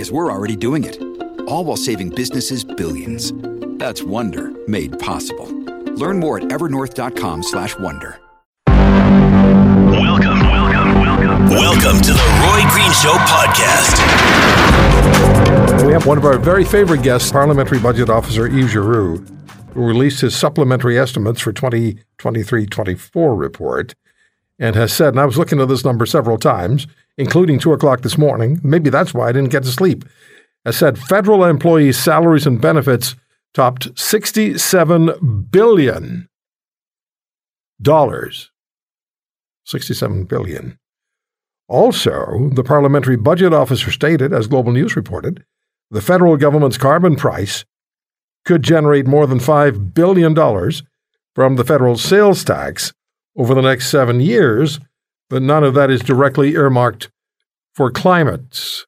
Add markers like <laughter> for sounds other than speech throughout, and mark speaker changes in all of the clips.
Speaker 1: because we're already doing it. All while saving businesses billions. That's Wonder made possible. Learn more at evernorth.com/wonder.
Speaker 2: Welcome, welcome, welcome. Welcome to the Roy Green Show podcast.
Speaker 3: We have one of our very favorite guests, Parliamentary Budget Officer Yves Giroux, who released his supplementary estimates for 2023-24 report and has said, and I was looking at this number several times, including 2 o'clock this morning, maybe that's why I didn't get to sleep, has said federal employees' salaries and benefits topped $67 billion. 67 billion. Also, the parliamentary budget officer stated, as Global News reported, the federal government's carbon price could generate more than $5 billion from the federal sales tax over the next seven years, but none of that is directly earmarked for climate.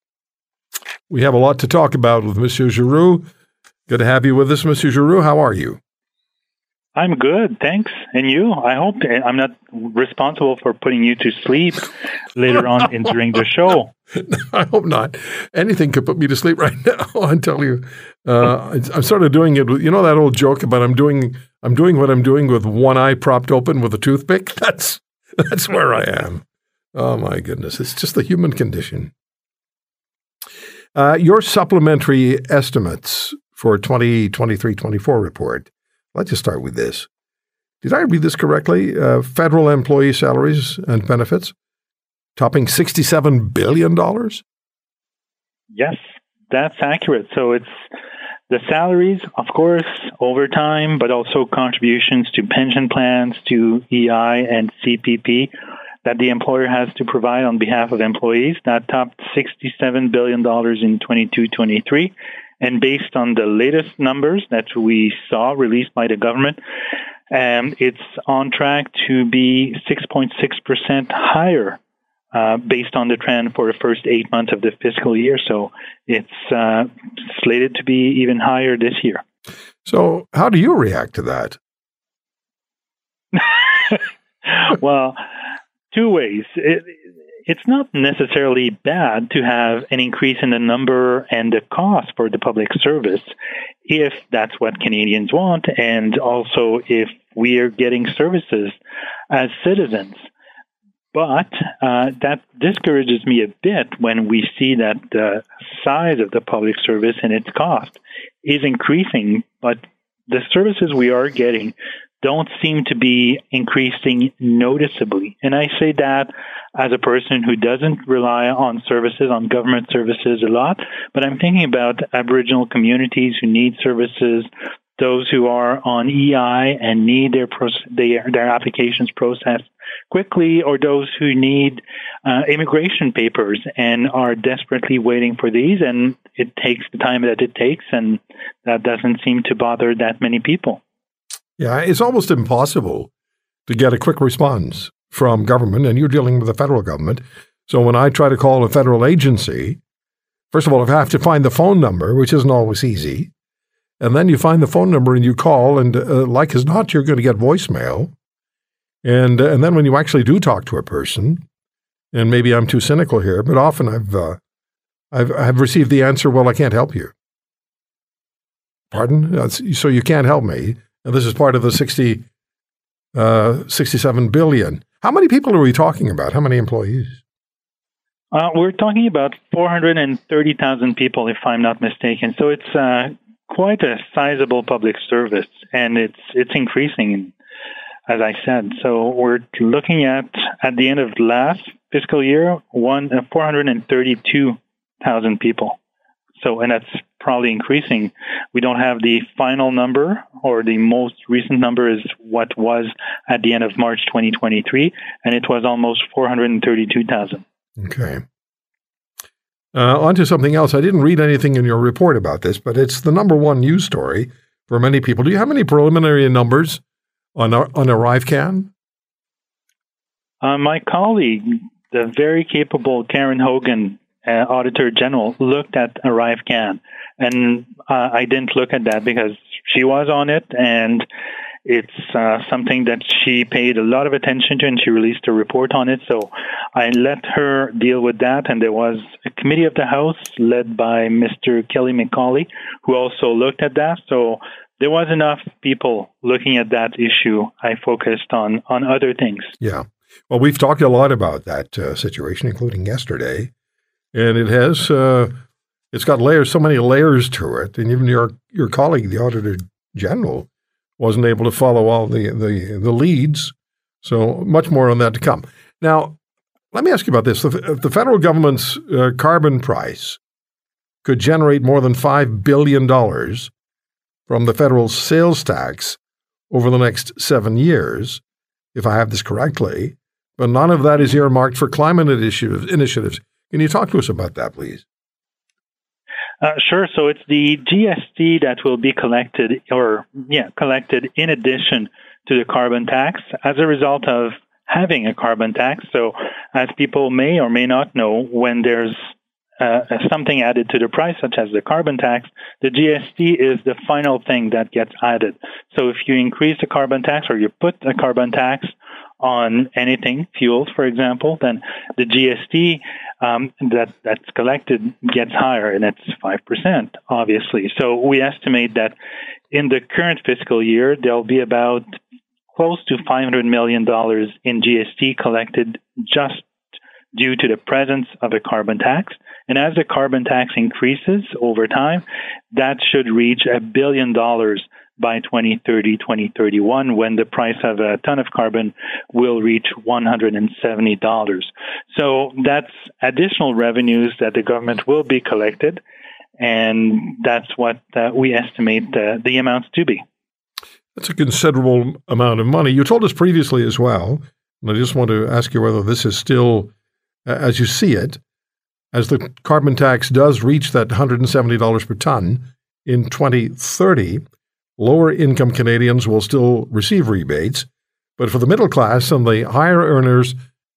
Speaker 3: We have a lot to talk about with Monsieur Giroux. Good to have you with us, Monsieur Giroux. How are you?
Speaker 4: I'm good, thanks. And you? I hope I'm not responsible for putting you to sleep <laughs> later on in during the show. <laughs>
Speaker 3: I hope not. Anything could put me to sleep <laughs> right now. I tell you, uh, I'm sort of doing it. With, you know that old joke about I'm doing I'm doing what I'm doing with one eye propped open with a toothpick. That's that's where I am. Oh my goodness, it's just the human condition. Uh, your supplementary estimates for 2023-24 report Let's just start with this. Did I read this correctly? Uh, federal employee salaries and benefits topping $67 billion?
Speaker 4: Yes, that's accurate. So it's the salaries, of course, overtime, but also contributions to pension plans, to EI and CPP that the employer has to provide on behalf of employees. That topped $67 billion in 22 23. And based on the latest numbers that we saw released by the government, um, it's on track to be 6.6% higher uh, based on the trend for the first eight months of the fiscal year. So it's uh, slated to be even higher this year.
Speaker 3: So, how do you react to that? <laughs>
Speaker 4: well, two ways. It, it's not necessarily bad to have an increase in the number and the cost for the public service if that's what Canadians want and also if we are getting services as citizens. But uh, that discourages me a bit when we see that the size of the public service and its cost is increasing, but the services we are getting don't seem to be increasing noticeably. And I say that as a person who doesn't rely on services, on government services a lot, but I'm thinking about Aboriginal communities who need services, those who are on EI and need their their, their applications processed quickly, or those who need uh, immigration papers and are desperately waiting for these, and it takes the time that it takes, and that doesn't seem to bother that many people.
Speaker 3: Yeah, it's almost impossible to get a quick response from government, and you're dealing with the federal government. So when I try to call a federal agency, first of all, I have to find the phone number, which isn't always easy. And then you find the phone number and you call, and uh, like as not, you're going to get voicemail. And uh, and then when you actually do talk to a person, and maybe I'm too cynical here, but often I've uh, I've I've received the answer, "Well, I can't help you." Pardon? so you can't help me. And this is part of the 60, uh, 67 billion. How many people are we talking about? How many employees?
Speaker 4: Uh, we're talking about 430,000 people, if I'm not mistaken. So it's uh, quite a sizable public service, and it's it's increasing, as I said. So we're looking at at the end of last fiscal year, one uh, 432,000 people. So, and that's probably increasing. We don't have the final number, or the most recent number is what was at the end of March 2023, and it was almost 432,000.
Speaker 3: Okay. Uh, on to something else. I didn't read anything in your report about this, but it's the number one news story for many people. Do you have any preliminary numbers on on ArriveCan?
Speaker 4: Uh, my colleague, the very capable Karen Hogan, uh, Auditor General, looked at ArriveCan, and uh, I didn't look at that because she was on it, and it's uh, something that she paid a lot of attention to, and she released a report on it. So I let her deal with that, and there was a committee of the House led by Mr. Kelly McCauley, who also looked at that. So there was enough people looking at that issue. I focused on on other things.
Speaker 3: Yeah. Well, we've talked a lot about that uh, situation, including yesterday, and it has uh, it's got layers, so many layers to it, and even your your colleague, the Auditor General, wasn't able to follow all the, the, the leads. So much more on that to come. Now, let me ask you about this. If the federal government's uh, carbon price could generate more than $5 billion from the federal sales tax over the next seven years, if I have this correctly, but none of that is earmarked for climate initiatives. Can you talk to us about that, please?
Speaker 4: Uh, sure. So it's the GST that will be collected, or yeah, collected in addition to the carbon tax as a result of having a carbon tax. So, as people may or may not know, when there's uh, something added to the price, such as the carbon tax, the GST is the final thing that gets added. So, if you increase the carbon tax or you put a carbon tax on anything, fuels, for example, then the GST um, that that's collected gets higher, and it's five percent, obviously. So we estimate that in the current fiscal year there'll be about close to five hundred million dollars in GST collected just due to the presence of a carbon tax. And as the carbon tax increases over time, that should reach a billion dollars by 2030, 2031, when the price of a ton of carbon will reach $170. So that's additional revenues that the government will be collected, and that's what uh, we estimate the, the amounts to be.
Speaker 3: That's a considerable amount of money. You told us previously as well, and I just want to ask you whether this is still, as you see it, as the carbon tax does reach that $170 per ton in 2030, Lower income Canadians will still receive rebates, but for the middle class and the higher earners,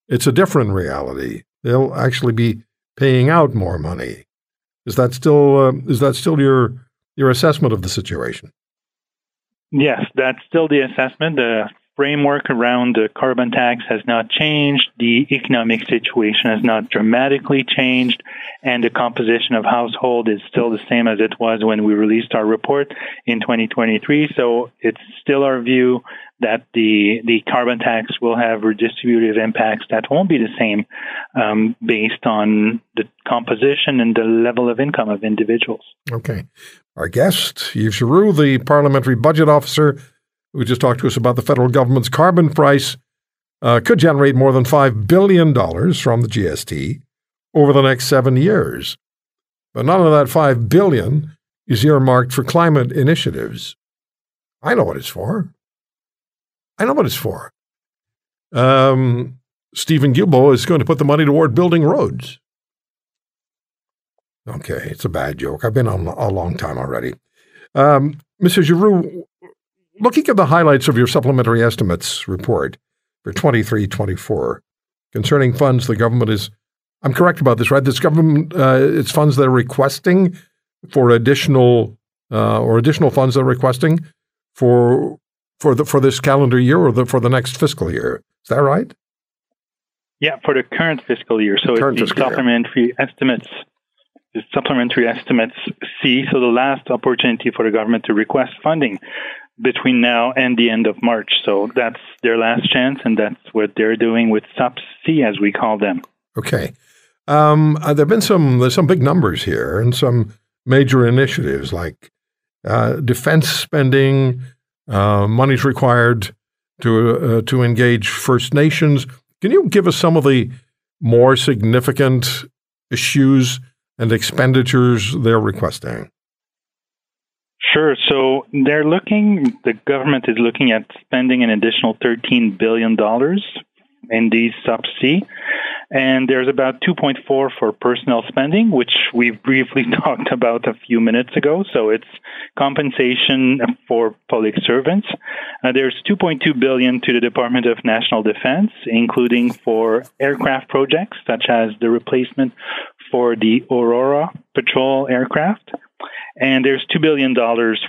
Speaker 3: it's a different reality. They'll actually be paying out more money. Is that still uh, is that still your your assessment of the situation?
Speaker 4: Yes, that's still the assessment. The framework around the carbon tax has not changed. The economic situation has not dramatically changed. And the composition of household is still the same as it was when we released our report in 2023. So it's still our view that the, the carbon tax will have redistributive impacts that won't be the same um, based on the composition and the level of income of individuals.
Speaker 3: Okay. Our guest, Yves Giroux, the Parliamentary Budget Officer who just talked to us about the federal government's carbon price, uh, could generate more than $5 billion from the GST over the next seven years. But none of that 5 billion is earmarked for climate initiatives. I know what it's for. I know what it's for. Um, Steven Guilbeault is going to put the money toward building roads. Okay, it's a bad joke. I've been on a long time already. Um, Mr. Giroux, Looking at the highlights of your supplementary estimates report for 23 24 concerning funds the government is, I'm correct about this, right? This government, uh, it's funds they're requesting for additional uh, or additional funds they're requesting for for the for this calendar year or the, for the next fiscal year. Is that right?
Speaker 4: Yeah, for the current fiscal year. So
Speaker 3: current
Speaker 4: it's the supplementary year. estimates the supplementary estimates C, so the last opportunity for the government to request funding between now and the end of March. So that's their last chance, and that's what they're doing with SUP C, as we call them.
Speaker 3: Okay. Um, uh, there have been some there's some big numbers here and some major initiatives like uh, defense spending, uh, money's required to uh, to engage First Nations. Can you give us some of the more significant issues and expenditures they're requesting?
Speaker 4: Sure. So they're looking, the government is looking at spending an additional $13 billion in these sub C. And there's about 2.4 for personnel spending, which we've briefly <laughs> talked about a few minutes ago. So it's compensation for public servants. Uh, there's 2.2 billion to the Department of National Defense, including for aircraft projects such as the replacement for the Aurora patrol aircraft. And there's $2 billion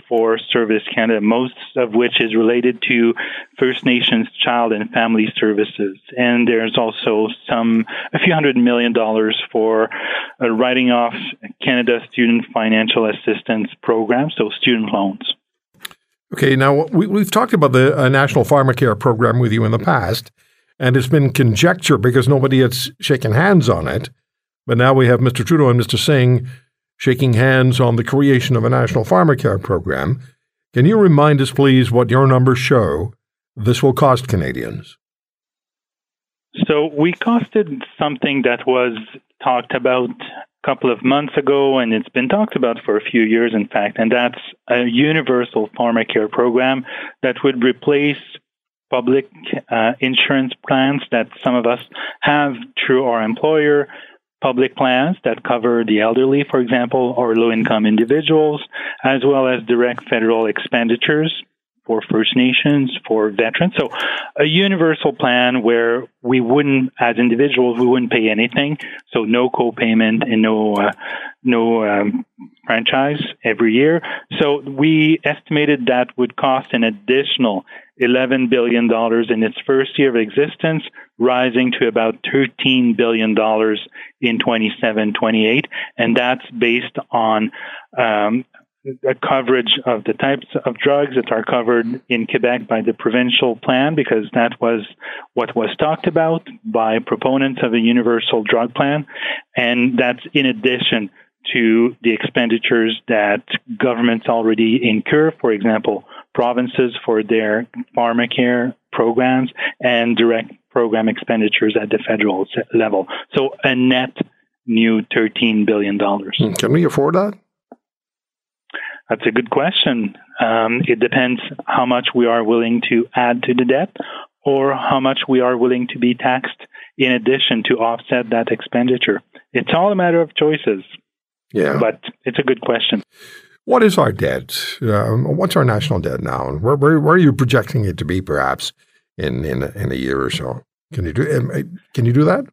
Speaker 4: for Service Canada, most of which is related to First Nations child and family services. And there's also some, a few hundred million dollars for uh, writing off Canada Student Financial Assistance Program, so student loans.
Speaker 3: Okay, now we, have talked about the uh, National Pharmacare program with you in the past, and it's been conjecture because nobody has shaken hands on it. But now we have Mr. Trudeau and Mr. Singh shaking hands on the creation of a national pharmacare program. Can you remind us, please, what your numbers show this will cost Canadians?
Speaker 4: So we costed something that was talked about a couple of months ago, and it's been talked about for a few years, in fact, and that's a universal pharmacare program that would replace public uh, insurance plans that some of us have through our employer public plans that cover the elderly, for example, or low income individuals, as well as direct federal expenditures for First Nations, for veterans. So a universal plan where we wouldn't, as individuals, we wouldn't pay anything. So no co-payment and no, uh, no um, franchise every year. So we estimated that would cost an additional $11 billion in its first year of existence, rising to about $13 billion in 27, 28. And that's based on um, a coverage of the types of drugs that are covered in Quebec by the provincial plan, because that was what was talked about by proponents of a universal drug plan. And that's in addition to the expenditures that governments already incur, for example, provinces for their pharmacare programs and direct program expenditures at the federal level. So a net new $13 billion.
Speaker 3: Hmm, can we afford that?
Speaker 4: That's a good question. Um, it depends how much we are willing to add to the debt or how much we are willing to be taxed in addition to offset that expenditure. It's all a matter of choices.
Speaker 3: Yeah.
Speaker 4: But it's a good question.
Speaker 3: What is our debt? Uh, what's our national debt now? And where, where, where, are you projecting it to be, perhaps, in in in a year or so? Can you do um, uh, Can you do that?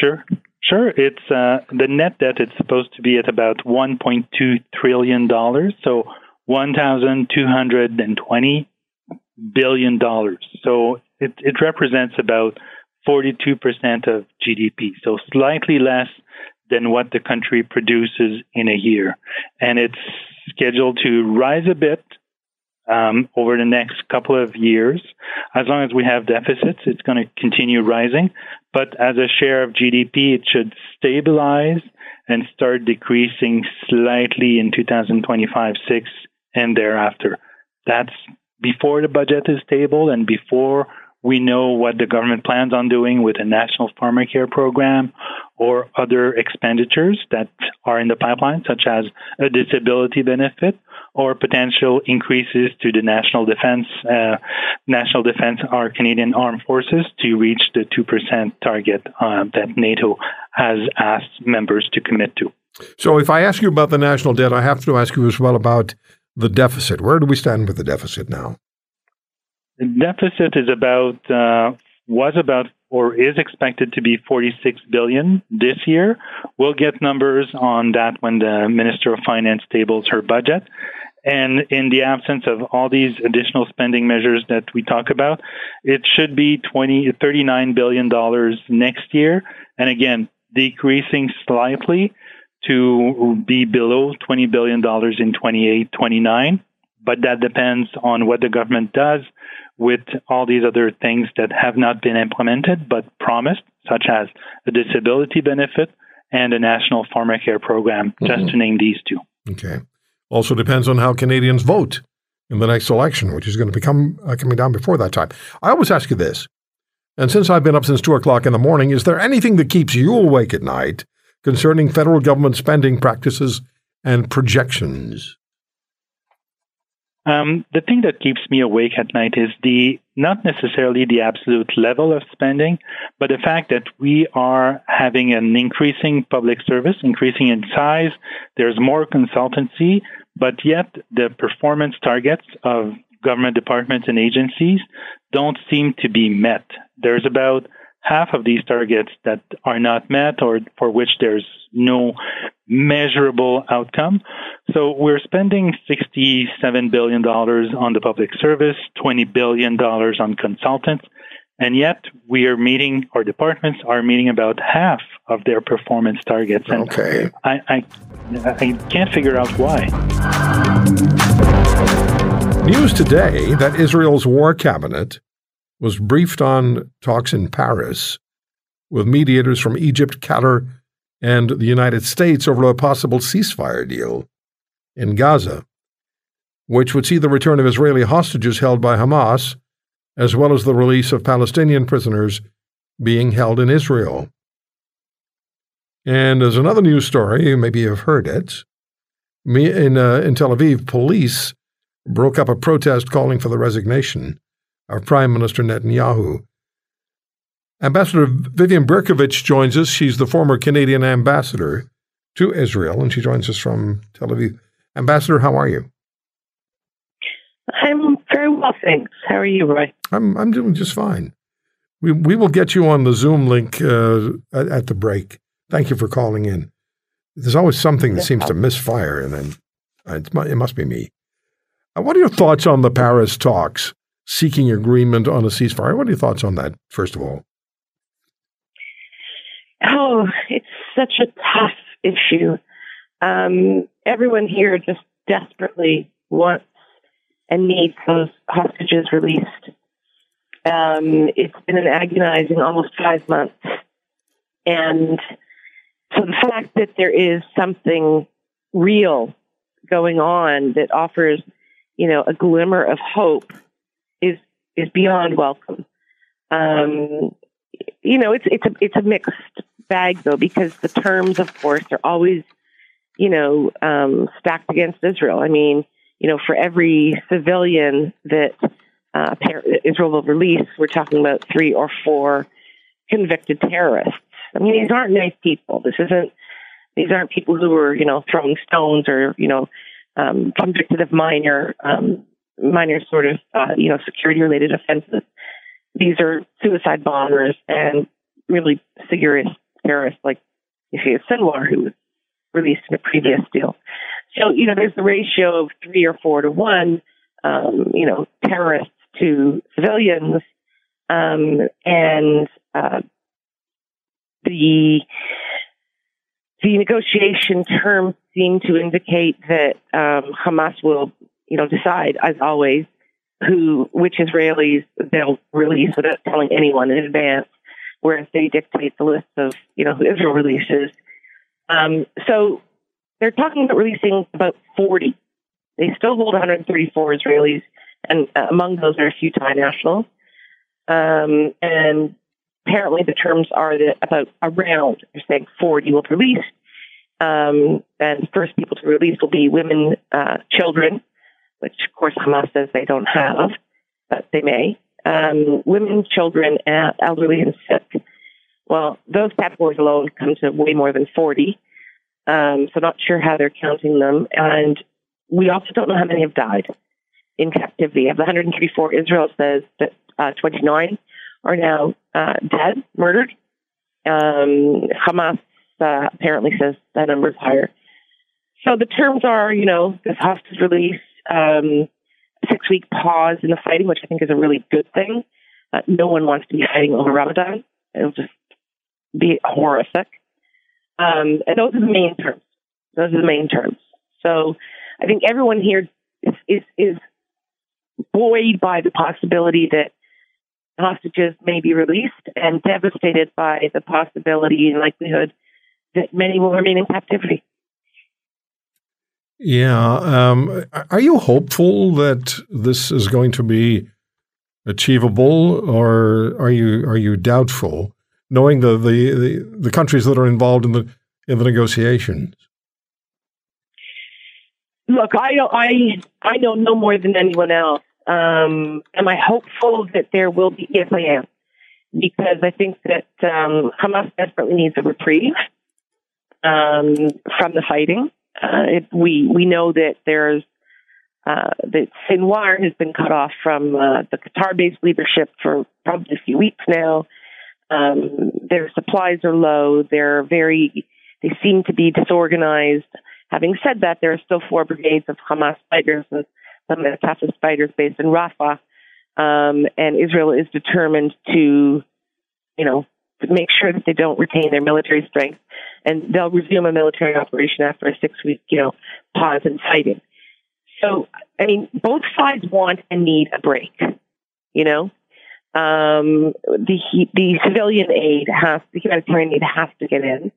Speaker 4: Sure, sure. It's uh, the net debt. It's supposed to be at about 1.2 trillion dollars. So 1,220 billion dollars. So it it represents about 42 percent of GDP. So slightly less than what the country produces in a year, and it's scheduled to rise a bit um, over the next couple of years. As long as we have deficits, it's going to continue rising. But as a share of GDP, it should stabilize and start decreasing slightly in 2025 6 and thereafter. That's before the budget is stable and before we know what the government plans on doing with a national pharmacare program or other expenditures that are in the pipeline, such as a disability benefit or potential increases to the national defense, uh, national defense, our Canadian armed forces to reach the 2% target uh, that NATO has asked members to commit to.
Speaker 3: So if I ask you about the national debt, I have to ask you as well about the deficit. Where do we stand with the deficit now?
Speaker 4: The deficit is about uh, was about or is expected to be 46 billion this year. We'll get numbers on that when the Minister of Finance tables her budget. And in the absence of all these additional spending measures that we talk about, it should be 20, 39 billion dollars next year. And again, decreasing slightly to be below 20 billion dollars in 28, 29. But that depends on what the government does with all these other things that have not been implemented but promised, such as a disability benefit and a national pharmacare program, mm-hmm. just to name these two.
Speaker 3: Okay. Also depends on how Canadians vote in the next election, which is going to become uh, coming down before that time. I always ask you this, and since I've been up since two o'clock in the morning, is there anything that keeps you awake at night concerning federal government spending practices and projections?
Speaker 4: Um, the thing that keeps me awake at night is the not necessarily the absolute level of spending, but the fact that we are having an increasing public service, increasing in size. There's more consultancy, but yet the performance targets of government departments and agencies don't seem to be met. There's about half of these targets that are not met or for which there's no measurable outcome. So we're spending $67 billion on the public service, $20 billion on consultants, and yet we are meeting, our departments are meeting about half of their performance targets. And
Speaker 3: okay.
Speaker 4: I, I, I can't figure out why.
Speaker 3: News today that Israel's war cabinet was briefed on talks in Paris with mediators from Egypt, Qatar, and the United States over a possible ceasefire deal in Gaza, which would see the return of Israeli hostages held by Hamas, as well as the release of Palestinian prisoners being held in Israel. And there's another news story, maybe you've heard it. In, uh, in Tel Aviv, police broke up a protest calling for the resignation of Prime Minister Netanyahu. Ambassador Vivian Bercovici joins us. She's the former Canadian ambassador to Israel, and she joins us from Tel Aviv. Ambassador, how are you?
Speaker 5: I'm very well, thanks. How are you, Roy?
Speaker 3: I'm I'm doing just fine. We we will get you on the Zoom link uh, at, at, the break. Thank you for calling in. There's always something that seems to misfire, and then uh, it must be me. Uh, what are your thoughts on the Paris talks? Seeking agreement on a ceasefire. What are your thoughts on that, first of all?
Speaker 5: Oh, it's such a tough issue. Um, everyone here just desperately wants and needs those hostages released. Um, it's been an agonizing almost five months. And so the fact that there is something real going on that offers, you know, a glimmer of hope is beyond welcome. Um, you know, it's it's a it's a mixed bag though because the terms, of course, are always you know um, stacked against Israel. I mean, you know, for every civilian that uh, Israel will release, we're talking about three or four convicted terrorists. I mean, these aren't nice people. This isn't. These aren't people who are, you know, throwing stones or, you know, um, convicted of minor um, minor sort of, uh, you know, security related offenses. These are suicide bombers and really serious terrorists like Yahya Sinwar, who was released in a previous deal. So, you know, there's the ratio of three or four to one, um, you know, terrorists to civilians. Um, and uh, the the negotiation terms seem to indicate that um, Hamas will you know, decide as always who which Israelis they'll release without telling anyone in advance, whereas they dictate the list of you know who Israel releases. Um, so they're talking about releasing about 40. They still hold 134 Israelis, and uh, among those are a few Thai nationals. Um, and apparently, the terms are that about around they're saying 40 will be released. Um, and first people to release will be women, uh, children, which of course Hamas says they don't have, but they may. Um, women, children, elderly, and sick. Well, those categories alone come to way more than 40. Um, so not sure how they're counting them. And we also don't know how many have died in captivity. Of the 134, Israel says that uh, 29 are now uh, dead, murdered. Um, Hamas uh, apparently says that number is higher. So the terms are, you know, this hostage release, um, six week pause in the fighting, which I think is a really good thing. Uh, no one wants to be fighting over Ramadan. It'll just be horrific. Um, and those are the main terms. Those are the main terms. So I think everyone here is, is, is buoyed by the possibility that hostages may be released and devastated by the possibility and likelihood that many will remain in captivity.
Speaker 3: Yeah. Um, are you hopeful that this is going to be achievable, or are you are you doubtful, knowing the, the, the, the countries that are involved in the in the negotiations?
Speaker 5: look, I I I know no more than anyone else. Um, am I hopeful that there will be? Yes, I am, because I think that um, Hamas desperately needs a reprieve um, from the fighting. Uh, it, we we know that there's uh, that Sinwar has been cut off from uh, the Qatar-based leadership for probably a few weeks now. Um, their supplies are low. They're very, they seem to be disorganized. Having said that, there are still four brigades of Hamas fighters and some of the toughest fighters based in Rafah. Um, and Israel is determined to, you know, make sure that they don't retain their military strength. And they'll resume a military operation after a six week, you know, pause in fighting. So, I mean, both sides want and need a break, you know? Um, the the civilian aid has the humanitarian aid has to get in,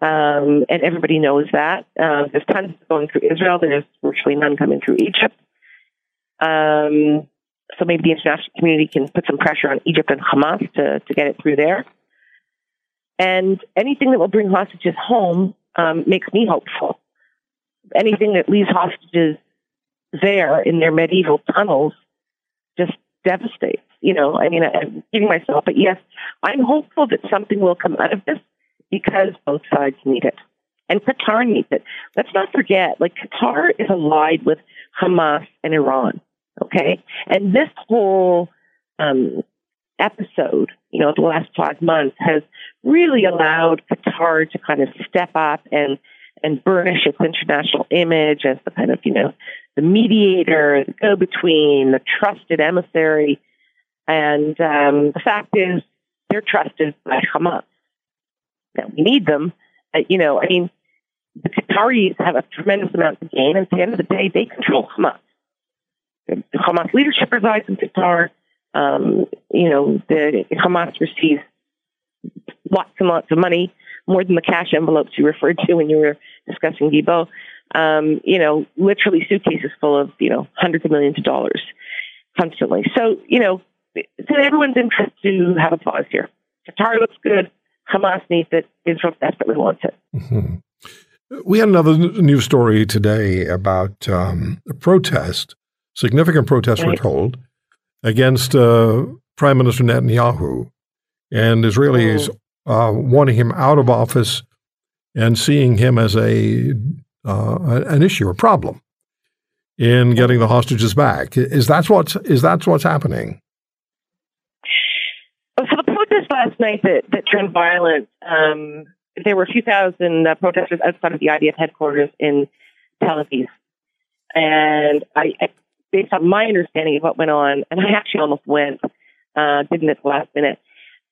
Speaker 5: um, and everybody knows that. Uh, there's tons going through Israel. There's virtually none coming through Egypt. Um, so maybe the international community can put some pressure on Egypt and Hamas to to get it through there. And anything that will bring hostages home um, makes me hopeful. Anything that leaves hostages there in their medieval tunnels just devastates. You know, I mean, I'm kidding myself, but yes, I'm hopeful that something will come out of this because both sides need it. And Qatar needs it. Let's not forget, like, Qatar is allied with Hamas and Iran, okay? And this whole um, episode, you know, the last five months has really allowed Qatar to kind of step up and and burnish its international image as the kind of, you know, the mediator, the go between, the trusted emissary. And um, the fact is, they're trusted by Hamas. Now, we need them. Uh, you know, I mean, the Qataris have a tremendous amount to gain, and at the end of the day, they control Hamas. The Hamas leadership resides in Qatar. Um, you know, the Hamas receives lots and lots of money, more than the cash envelopes you referred to when you were discussing Guilbeault. Um, you know, literally suitcases full of, you know, hundreds of millions of dollars constantly. So, you know, it's in everyone's interest to have a pause here. Qatar looks good. Hamas needs it. Israel desperately wants it.
Speaker 3: Mm-hmm. We had another news story today about um, a protest, significant protest, right. we're told, against uh, Prime Minister Netanyahu and Israelis oh. uh, wanting him out of office and seeing him as a uh, an issue, a problem in getting the hostages back. Is that what's is that what's happening?
Speaker 5: So the protest last night that, that turned violent, um, there were a few thousand uh, protesters outside of the IDF headquarters in Tel Aviv, and I, I, based on my understanding of what went on, and I actually almost went, uh, didn't at the last minute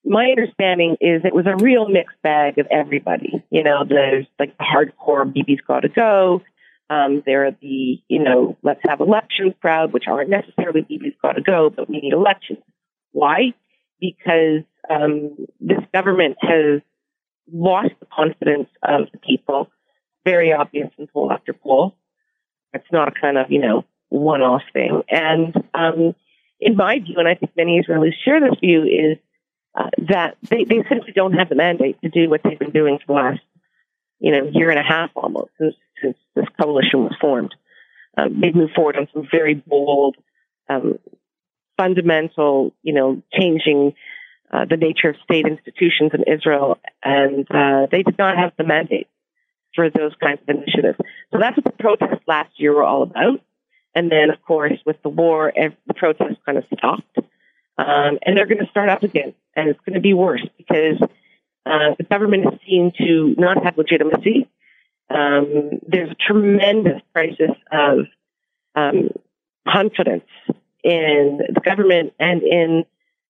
Speaker 5: my understanding is it was a real mixed bag of everybody. You know, there's like the hardcore Bibi's got to go. Um, there are the, you know, let's have elections crowd, which aren't necessarily Bibi's got to go, but we need elections. Why? Because um, this government has lost the confidence of the people. Very obvious in poll after poll. It's not a kind of, you know, one-off thing. And um, in my view, and I think many Israelis share this view, is uh, that they, they simply don't have the mandate to do what they've been doing for the last, you know, year and a half almost since, since this coalition was formed. Um, they've moved forward on some very bold, um, fundamental, you know, changing uh, the nature of state institutions in Israel, and uh, they did not have the mandate for those kinds of initiatives. So that's what the protests last year were all about. And then, of course, with the war, the protests kind of stopped. Um, and they're going to start up again, and it's going to be worse because uh, the government is seen to not have legitimacy. Um, there's a tremendous crisis of um, confidence in the government and in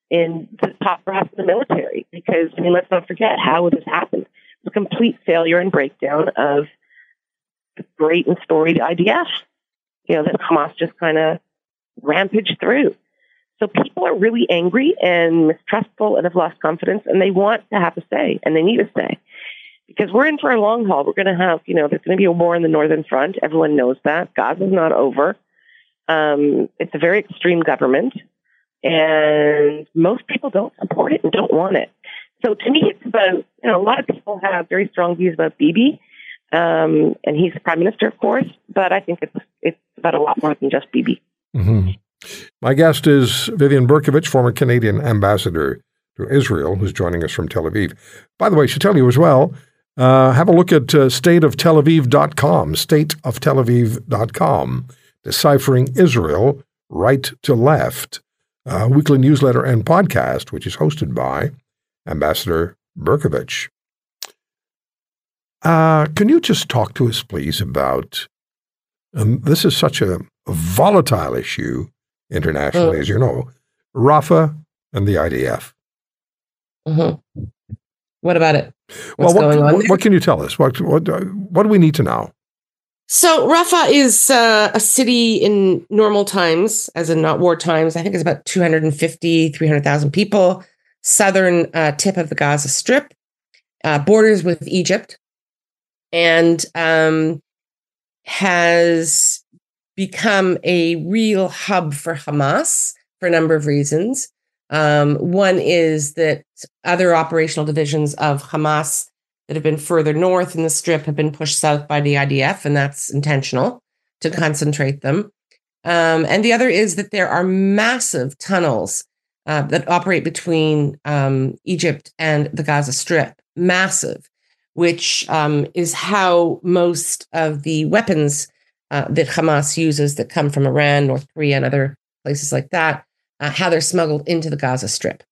Speaker 5: in the top brass of the military because I mean let's not forget how this happened. It's a complete failure and breakdown of the great and storied IDF. You know that Hamas just kind of rampaged through. So people are really angry and mistrustful and have lost confidence, and they want to have a say, and they need a say. Because we're in for a long haul. We're going to have, you know, there's going to be a war in the northern front. Everyone knows that. Gaza's not over. Um, it's a very extreme government, and most people don't support it and don't want it. So to me, it's about, you know, a lot of people have very strong views about Bibi, Um, and he's the prime minister, of course, but I think it's it's about a lot more than just Bibi.
Speaker 3: Mm-hmm. My guest is Vivian Bercovici, former Canadian ambassador to Israel, who's joining us from Tel Aviv. By the way, I should tell you as well, uh, have a look at uh, stateoftelaviv.com, stateoftelaviv.com, deciphering Israel right to left, uh, weekly newsletter and podcast, which is hosted by Ambassador Bercovici. Uh, can you just talk to us, please, about and this is such a, a volatile issue internationally, mm. as you know, Rafah and the IDF.
Speaker 6: Mm-hmm. What about it? What's well,
Speaker 3: what, what, what, can you tell us? What, what, what do we need to know?
Speaker 6: So Rafah is uh, a city in normal times, as in not war times. I think it's about 250, 300,000 people. Southern uh, tip of the Gaza Strip, uh, borders with Egypt, and um, has become a real hub for Hamas for a number of reasons. Um, one is that other operational divisions of Hamas that have been further north in the strip have been pushed south by the IDF, and that's intentional to concentrate them. Um, and the other is that there are massive tunnels uh, that operate between um, Egypt and the Gaza Strip, massive which um, is how most of the weapons uh, that Hamas uses that come from Iran, North Korea, and other places like that, uh, how they're smuggled into the Gaza Strip.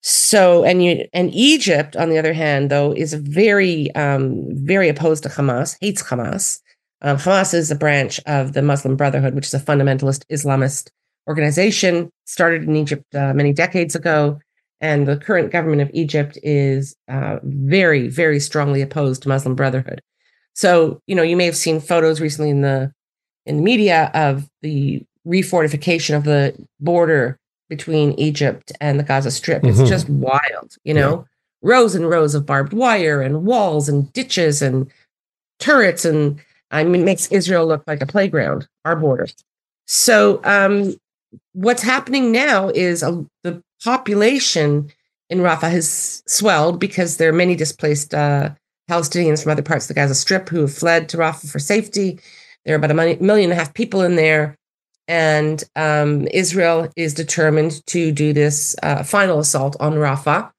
Speaker 6: So, and you, and Egypt, on the other hand, though, is very, um, very opposed to Hamas, hates Hamas. Um, Hamas is a branch of the Muslim Brotherhood, which is a fundamentalist Islamist organization started in Egypt uh, many decades ago and the current government of Egypt is uh, very, very strongly opposed to Muslim Brotherhood. So, you know, you may have seen photos recently in the in the media of the refortification of the border between Egypt and the Gaza Strip. It's mm-hmm. just wild, you know, yeah. rows and rows of barbed wire and walls and ditches and turrets, and I mean, makes Israel look like a playground. Our border. So, um, what's happening now is a, the population in Rafah has swelled because there are many displaced uh, Palestinians from other parts of the Gaza Strip who have fled to Rafah for safety. There are about a million and a half people in there. And um, Israel is determined to do this uh, final assault on Rafah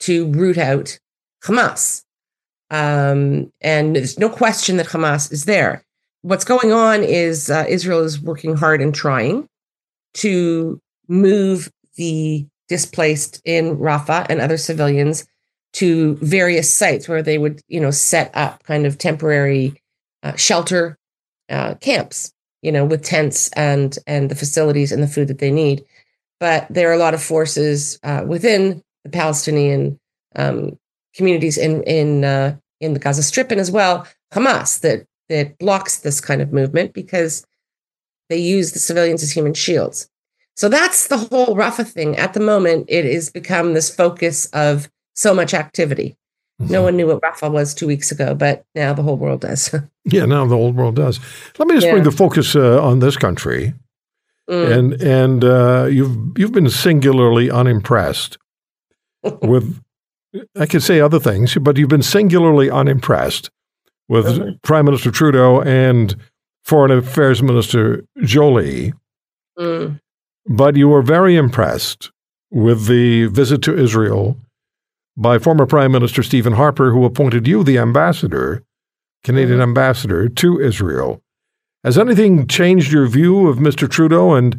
Speaker 6: to root out Hamas. Um, and there's no question that Hamas is there. What's going on is uh, Israel is working hard and trying to move the displaced in Rafah and other civilians to various sites where they would, you know, set up kind of temporary uh, shelter uh, camps, you know, with tents and and the facilities and the food that they need. But there are a lot of forces uh, within the Palestinian um, communities in in uh, in the Gaza Strip and as well Hamas that that blocks this kind of movement because they use the civilians as human shields. So that's the whole Rafah thing. At the moment, it has become this focus of so much activity. Mm-hmm. No one knew what Rafah was two weeks ago, but now the whole world does. <laughs>
Speaker 3: yeah, now the whole world does. Let me just yeah. bring the focus uh, on this country. Mm. And and uh, you've you've been singularly unimpressed <laughs> with. I could say other things, but you've been singularly unimpressed with mm-hmm. Prime Minister Trudeau and Foreign Affairs Minister Joly. Mm. But you were very impressed with the visit to Israel by former Prime Minister Stephen Harper, who appointed you the ambassador, Canadian mm-hmm. ambassador to Israel. Has anything changed your view of Mr. Trudeau and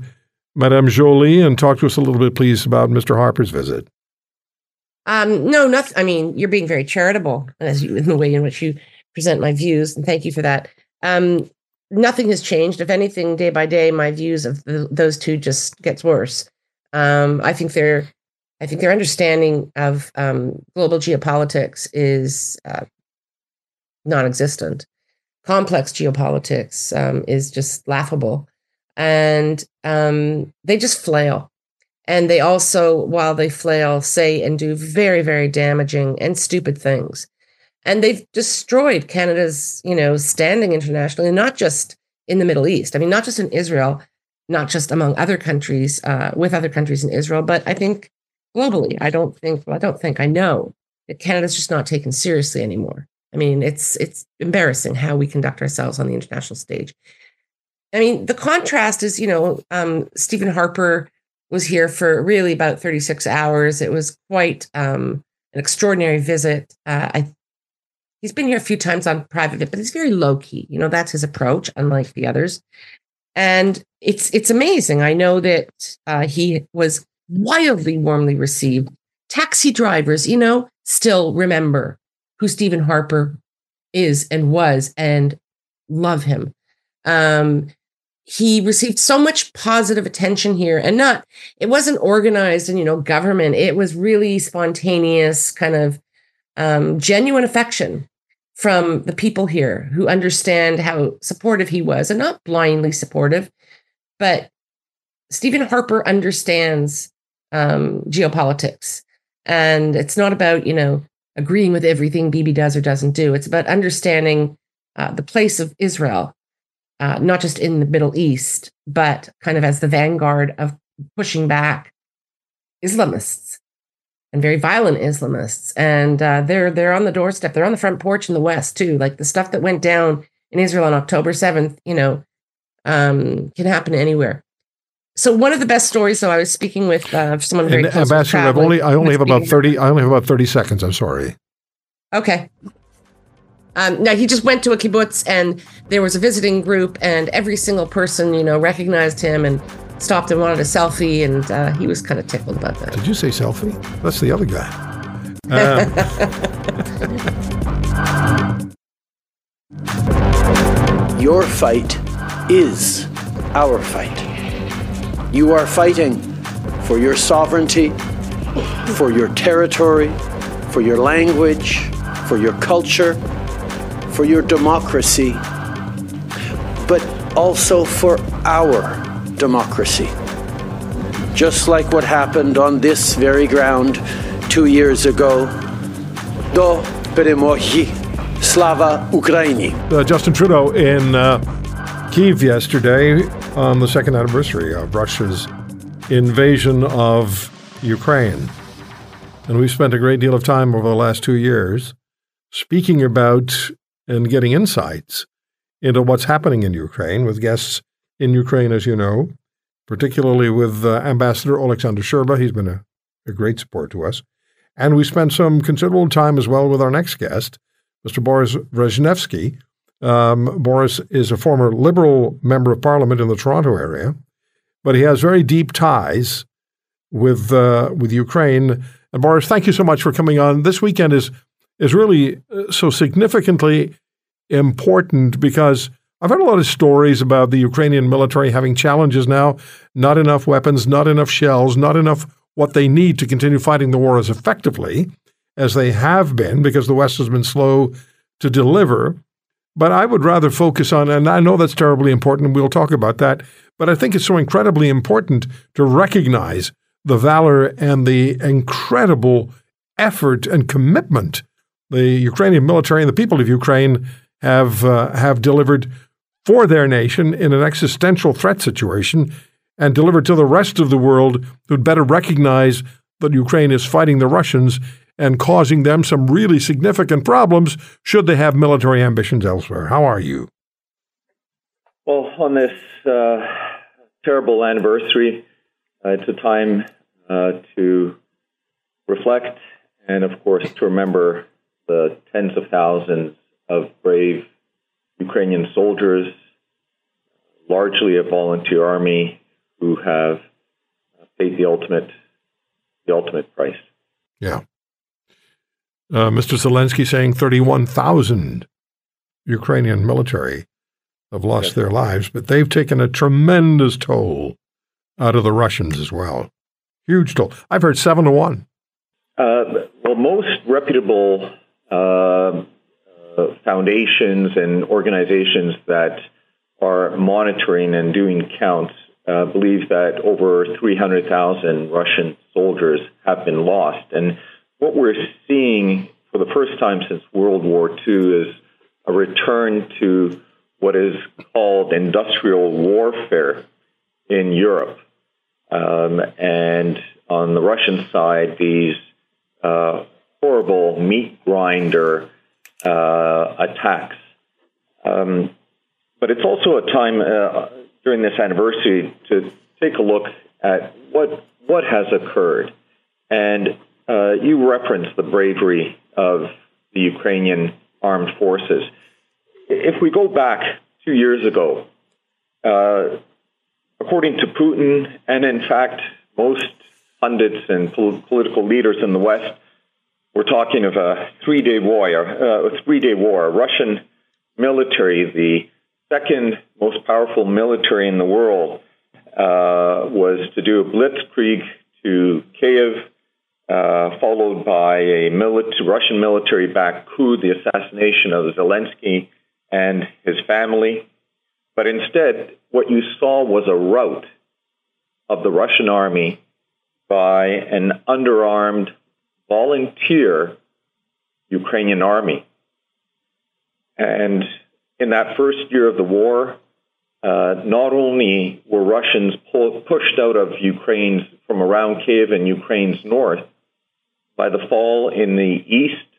Speaker 3: Madame Joly? And talk to us a little bit, please, about Mr. Harper's visit.
Speaker 6: Um, no, nothing. I mean, you're being very charitable as you, in the way in which you present my views, and thank you for that. Um, nothing has changed. If anything, day by day, my views of the, those two just gets worse. Um, I think their, I think their understanding of um, global geopolitics is uh, non-existent. Complex geopolitics um, is just laughable, and um, they just flail. And they also, while they flail, say and do very, very damaging and stupid things and they've destroyed Canada's, you know, standing internationally, not just in the Middle East. I mean, not just in Israel, not just among other countries, uh, with other countries in Israel, but I think globally. I don't think, well, I don't think, I know that Canada's just not taken seriously anymore. I mean, it's it's embarrassing how we conduct ourselves on the international stage. I mean, the contrast is, you know, um, Stephen Harper was here for really about 36 hours. It was quite um, an extraordinary visit. Uh, I, he's been here a few times on private, but he's very low key. You know, that's his approach, unlike the others. And it's it's amazing. I know that uh, he was wildly warmly received. Taxi drivers, you know, still remember who Stephen Harper is and was and love him. Um, he received so much positive attention here and not it wasn't organized and you know government it was really spontaneous kind of um, genuine affection from the people here who understand how supportive he was and not blindly supportive but stephen harper understands um, geopolitics. And it's not about you know agreeing with everything bibi does or doesn't do. It's about understanding uh, the place of israel uh, not just in the Middle East, but kind of as the vanguard of pushing back Islamists and very violent Islamists. And uh, they're they're on the doorstep. They're on the front porch in the West too. Like the stuff that went down in Israel on October seventh, you know, um, can happen anywhere. So one of the best stories. So I was speaking with uh, someone very
Speaker 3: and
Speaker 6: close.
Speaker 3: Ambassador, I've only I only have about thirty. I only have about thirty seconds. I'm sorry.
Speaker 6: Okay. Um, now he just went to a kibbutz and there was a visiting group and every single person, you know, recognized him and stopped and wanted a selfie and uh, he was kind of tickled about that.
Speaker 3: Did you say selfie? That's the other guy.
Speaker 7: Um. <laughs> Your fight is our fight. You are fighting for your sovereignty, for your territory, for your language, for your culture for your democracy, but also for our democracy. Just like what happened on this very ground two years ago. Do peremohi. Slava Ukraini.
Speaker 3: Uh, Justin Trudeau in uh, Kiev yesterday on the second anniversary of Russia's invasion of Ukraine. And we've spent a great deal of time over the last two years speaking about and getting insights into what's happening in Ukraine with guests in Ukraine, as you know, particularly with uh, Ambassador Alexander Shcherba. He's been a, a great support to us. And we spent some considerable time as well with our next guest, Mr. Boris Wrzesnewskyj. Um, Boris is a former Liberal member of Parliament in the Toronto area, but he has very deep ties with uh, with Ukraine. And Boris, thank you so much for coming on. This weekend is is really uh, so significantly important because I've heard a lot of stories about the Ukrainian military having challenges now, not enough weapons, not enough shells, not enough what they need to continue fighting the war as effectively as they have been because the West has been slow to deliver. But I would rather focus on, and I know that's terribly important, and we'll talk about that, but I think it's so incredibly important to recognize the valor and the incredible effort and commitment the Ukrainian military and the people of Ukraine have uh, have delivered for their nation in an existential threat situation and delivered to the rest of the world who'd better recognize that Ukraine is fighting the Russians and causing them some really significant problems should they have military ambitions elsewhere. How are you?
Speaker 8: Well, on this uh, terrible anniversary, uh, it's a time uh, to reflect and, of course, to remember the tens of thousands of brave Ukrainian soldiers, largely a volunteer army, who have paid the ultimate the ultimate price.
Speaker 3: Yeah. Uh, Mr. Zelensky saying 31,000 Ukrainian military have lost yes. their lives, but they've taken a tremendous toll out of the Russians as well. Huge toll. I've heard seven to one.
Speaker 8: Uh, well, most reputable uh, uh, foundations and organizations that are monitoring and doing counts uh, believe that over 300,000 Russian soldiers have been lost. And what we're seeing for the first time since World War II is a return to what is called industrial warfare in Europe. Um, and on the Russian side, these uh, horrible meat grinder uh, attacks. Um, but it's also a time uh, during this anniversary to take a look at what what has occurred. And uh, you referenced the bravery of the Ukrainian armed forces. If we go back two years ago, uh, according to Putin, and in fact, most pundits and pol- political leaders in the West, we're talking of a three-day war, uh, a three-day war. Russian military, the second most powerful military in the world, uh, was to do a blitzkrieg to Kiev, uh, followed by a military, Russian military-backed coup, the assassination of Zelensky and his family. But instead, what you saw was a rout of the Russian army by an underarmed volunteer Ukrainian army. And in that first year of the war, uh, not only were Russians pull, pushed out of Ukraine from around Kiev and Ukraine's north, by the fall in the east,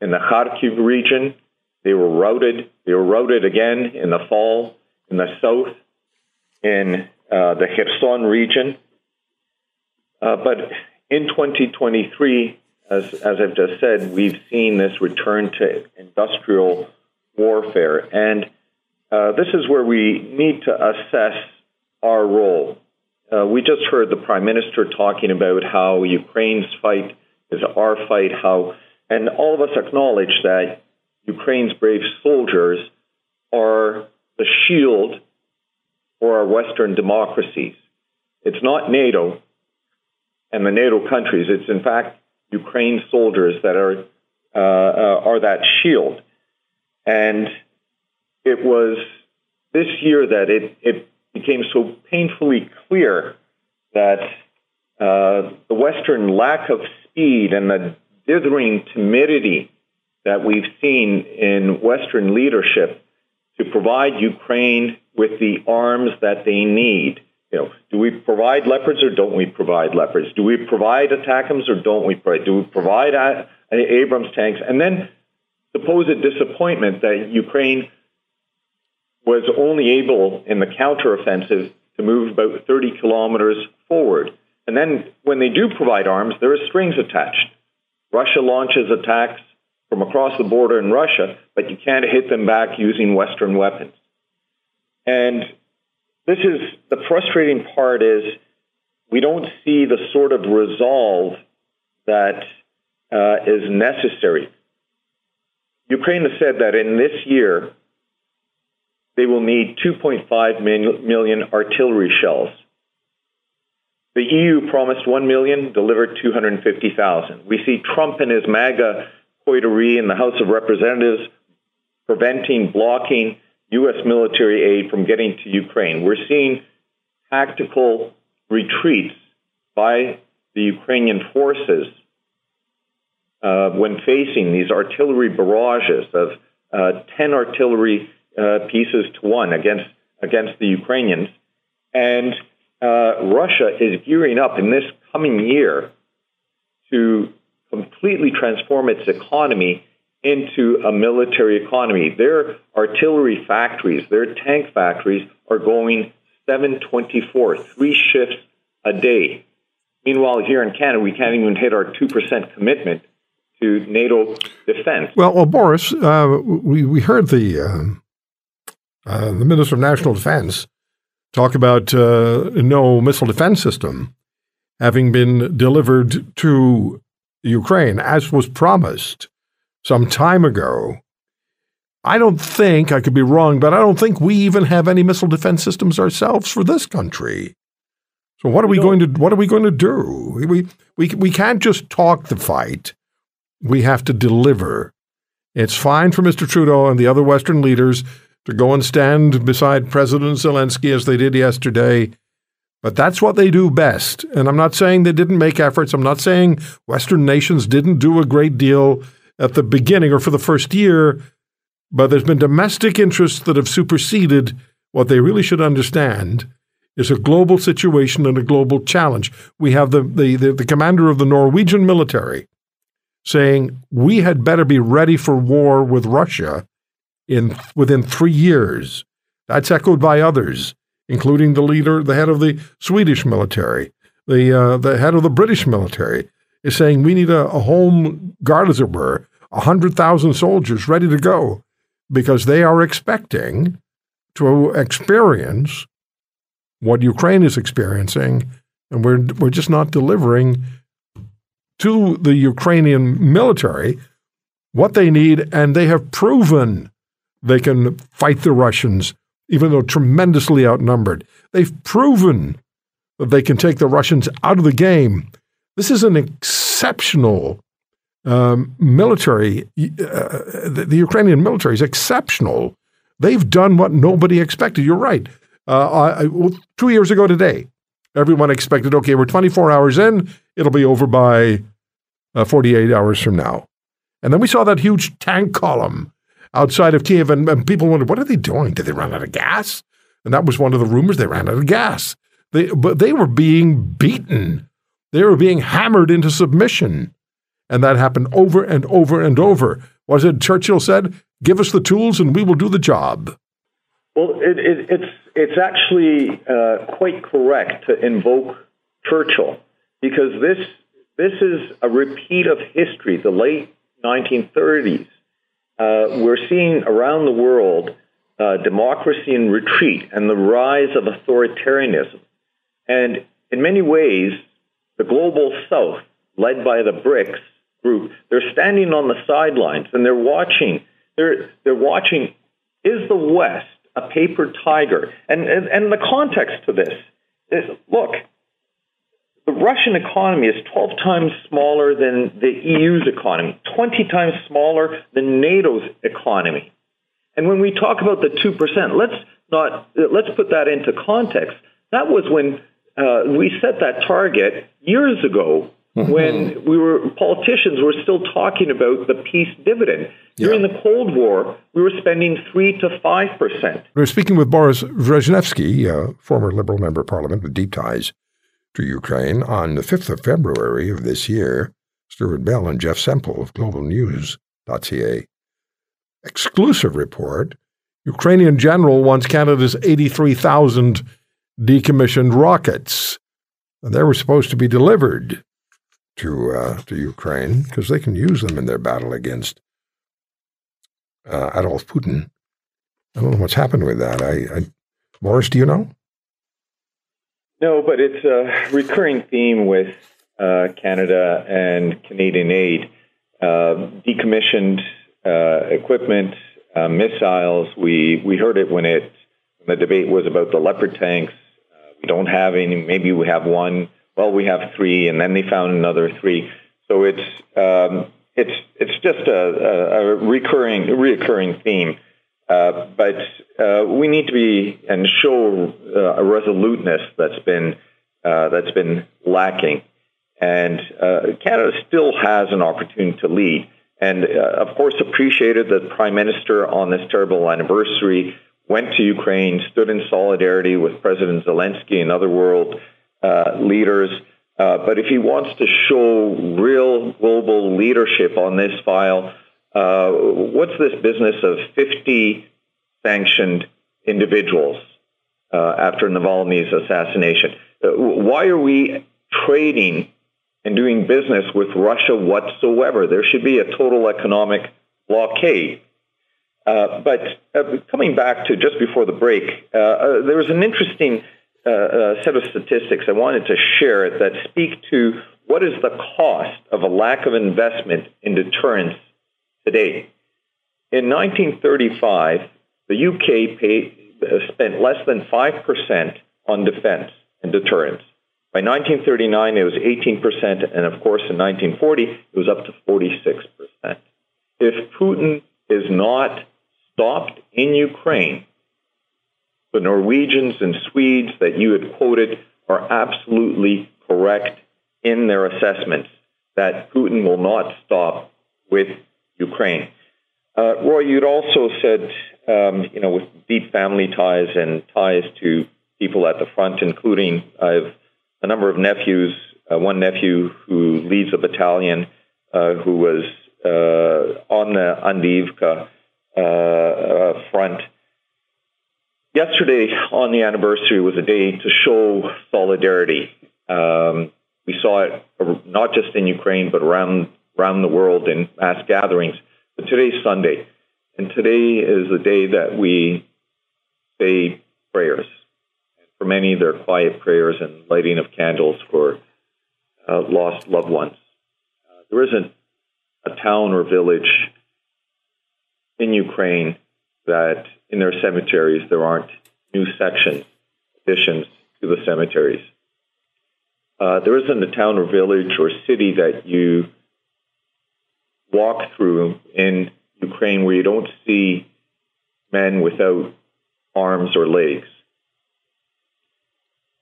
Speaker 8: in the Kharkiv region, they were routed. They were routed again in the fall in the south, in uh, the Kherson region. Uh, but in 2023, as, as I've just said, we've seen this return to industrial warfare. And uh, this is where we need to assess our role. Uh, we just heard the Prime Minister talking about how Ukraine's fight is our fight, how, and all of us acknowledge that Ukraine's brave soldiers are the shield for our Western democracies. It's not NATO and the NATO countries. It's in fact Ukraine soldiers that are uh, uh, are that shield. And it was this year that it, it became so painfully clear that uh, the Western lack of speed and the dithering timidity that we've seen in Western leadership to provide Ukraine with the arms that they need. You know, do we provide leopards or don't we provide leopards? Do we provide ATACMS or don't we provide? Do we provide Abrams tanks? And then supposed disappointment that Ukraine was only able in the counteroffensive to move about 30 kilometers forward. And then when they do provide arms, there are strings attached. Russia launches attacks from across the border in Russia, but you can't hit them back using Western weapons. And this is the frustrating part is we don't see the sort of resolve that uh, is necessary. Ukraine has said that in this year, they will need 2.5 million artillery shells. The EU promised 1 million, delivered 250,000. We see Trump and his MAGA coterie in the House of Representatives preventing, blocking U.S. military aid from getting to Ukraine. We're seeing tactical retreats by the Ukrainian forces uh, when facing these artillery barrages of uh, 10 artillery uh, pieces to one against, against the Ukrainians. And uh, Russia is gearing up in this coming year to completely transform its economy into a military economy. Their artillery factories, their tank factories are going 724, three shifts a day. Meanwhile, here in Canada, we can't even hit our 2% commitment to NATO defense.
Speaker 3: Well, well Boris, uh, we, we heard the, uh, uh, the Minister of National Defense talk about uh, no missile defense system having been delivered to Ukraine, as was promised some time ago. I don't think, I could be wrong, but I don't think we even have any missile defense systems ourselves for this country. So what are we, we going to what are we going to do? We, we, we can't just talk the fight. We have to deliver. It's fine for Mr. Trudeau and the other Western leaders to go and stand beside President Zelensky as they did yesterday but that's what they do best. And I'm not saying they didn't make efforts. I'm not saying Western nations didn't do a great deal at the beginning or for the first year. But there's been domestic interests that have superseded what they really should understand is a global situation and a global challenge. We have the, the, the, the commander of the Norwegian military saying we had better be ready for war with Russia in within three years. That's echoed by others, including the leader, the head of the Swedish military, the uh, the head of the British military, is saying we need a, a home guard, as it were, hundred thousand soldiers ready to go, because they are expecting to experience what Ukraine is experiencing, and we're we're just not delivering to the Ukrainian military what they need, and they have proven they can fight the Russians, even though tremendously outnumbered. They've proven that they can take the Russians out of the game. This is an exceptional um, military. Uh, the, the, Ukrainian military is exceptional. They've done what nobody expected. You're right. Uh, I, well, two years ago today, everyone expected, okay, we're 24 hours in, it'll be over by uh, 48 hours from now. And then we saw that huge tank column outside of Kiev, and, and, people wondered, what are they doing? Did they run out of gas? And that was one of the rumors. They ran out of gas. They, but they were being beaten. They were being hammered into submission. And that happened over and over and over. Was it Churchill said, give us the tools and we will do the job?
Speaker 8: Well, it, it, it's, it's actually uh, quite correct to invoke Churchill because this, this is a repeat of history, the late 1930s uh, we're seeing around the world uh, democracy in retreat and the rise of authoritarianism. And in many ways, the global south, led by the BRICS group, they're standing on the sidelines and they're watching. They're, they're watching, is the West a paper tiger? And, and, and the context to this is look, the Russian economy is 12 times smaller than the EU's economy, 20 times smaller than NATO's economy. And when we talk about the 2%, let's not let's put that into context. That was when uh, we set that target years ago mm-hmm. when we were politicians were still talking about the peace dividend. Yeah. During the Cold War, we were spending 3 to 5%.
Speaker 3: We're speaking with Boris Wrzesnewskyj, a former Liberal member of Parliament with deep ties to Ukraine on the 5th of February of this year. Stewart Bell and Jeff Semple of globalnews.ca. Exclusive report Ukrainian general wants Canada's 83,000 decommissioned rockets. And they were supposed to be delivered to, uh, to Ukraine because they can use them in their battle against uh, Adolf Putin. I don't know what's happened with that. I, I Boris, do you know?
Speaker 8: No, but it's a recurring theme with uh, Canada and Canadian aid. Uh, decommissioned uh, equipment, uh, missiles. We we heard it when it when the debate was about the Leopard tanks. Uh, don't have any. Maybe we have one. Well, we have three, and then they found another three. So it's um, it's it's just a, a, recurring reoccurring theme. Uh, but uh, we need to be and show uh, a resoluteness that's been uh, that's been lacking, and uh, Canada still has an opportunity to lead. And of course, appreciated that the Prime Minister on this terrible anniversary went to Ukraine, stood in solidarity with President Zelensky and other world leaders. but if he wants to show real global leadership on this file, uh, what's this business of 50 sanctioned individuals uh, after Navalny's assassination? Uh, why are we trading and doing business with Russia whatsoever? There should be a total economic blockade. Uh, but uh, coming back to just before the break, there was an interesting set of statistics I wanted to share that speak to what is the cost of a lack of investment in deterrence today. In 1935, the UK paid, uh, spent less than 5% on defense and deterrence. By 1939, it was 18%, and of course, in 1940, it was up to 46%. If Putin is not stopped in Ukraine, the Norwegians and Swedes that you had quoted are absolutely correct in their assessments that Putin will not stop with Ukraine. Uh, Roy, you'd also said, um, you know, with deep family ties and ties to people at the front, including I have a number of nephews, uh, one nephew who leads a battalion uh, who was uh, on the Avdiivka uh, front. Yesterday, on the anniversary, was a day to show solidarity. Um, we saw it not just in Ukraine, but around around the world in mass gatherings. But today's Sunday, and today is the day that we say prayers. For many, they're quiet prayers and lighting of candles for uh, lost loved ones. Uh, there isn't a town or village in Ukraine that in their cemeteries there aren't new sections, additions to the cemeteries. Uh, there isn't a town or village or city that you walk through in Ukraine where you don't see men without arms or legs.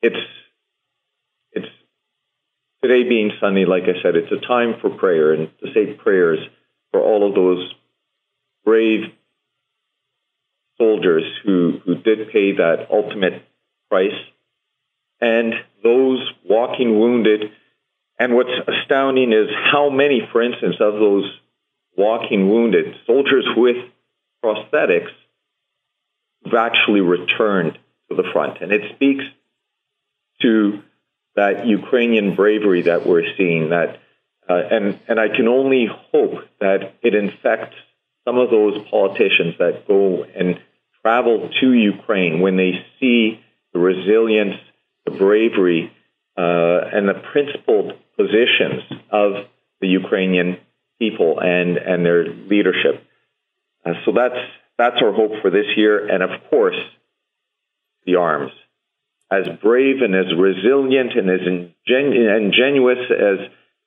Speaker 8: It's it's today being Sunday, like I said, it's a time for prayer and to say prayers for all of those brave soldiers who, who did pay that ultimate price and those walking wounded. And what's astounding is how many, for instance, of those walking wounded soldiers with prosthetics have actually returned to the front. And it speaks to that Ukrainian bravery that we're seeing. That uh, and and I can only hope that it infects some of those politicians that go and travel to Ukraine when they see the resilience, the bravery, uh, and the principled positions of the Ukrainian people and and their leadership. Uh, so that's that's our hope for this year, and of course, the arms. As brave and as resilient and as ingen- ingenuous as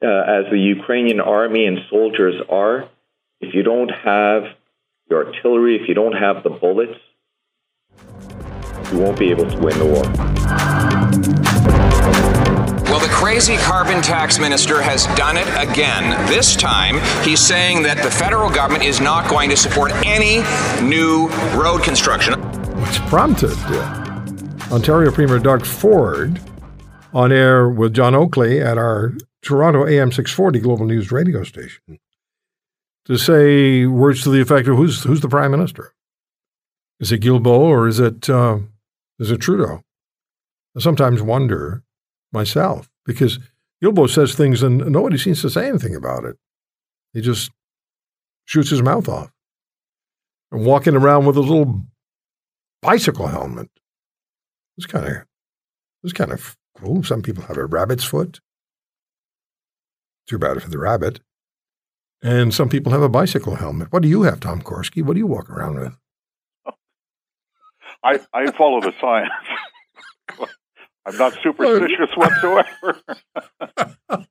Speaker 8: uh, as the Ukrainian army and soldiers are, if you don't have your artillery, if you don't have the bullets, you won't be able to win the war.
Speaker 9: Well, the crazy carbon tax minister has done it again. This time, he's saying that the federal government is not going to support any new road construction.
Speaker 3: Which prompted uh, Ontario Premier Doug Ford on air with John Oakley at our Toronto AM 640 Global News radio station to say words to the effect of who's who's the prime minister? Is it Guilbeault or is it uh, is it Trudeau? I sometimes wonder myself because Guilbeault says things and nobody seems to say anything about it. He just shoots his mouth off and walking around with a little bicycle helmet. It's kind of it's kind of cool. Some people have a rabbit's foot. Too bad for the rabbit. And some people have a bicycle helmet. What do you have, Tom Korski? What do you walk around with?
Speaker 10: I, I follow the science. <laughs> I'm not superstitious <laughs> whatsoever. <laughs>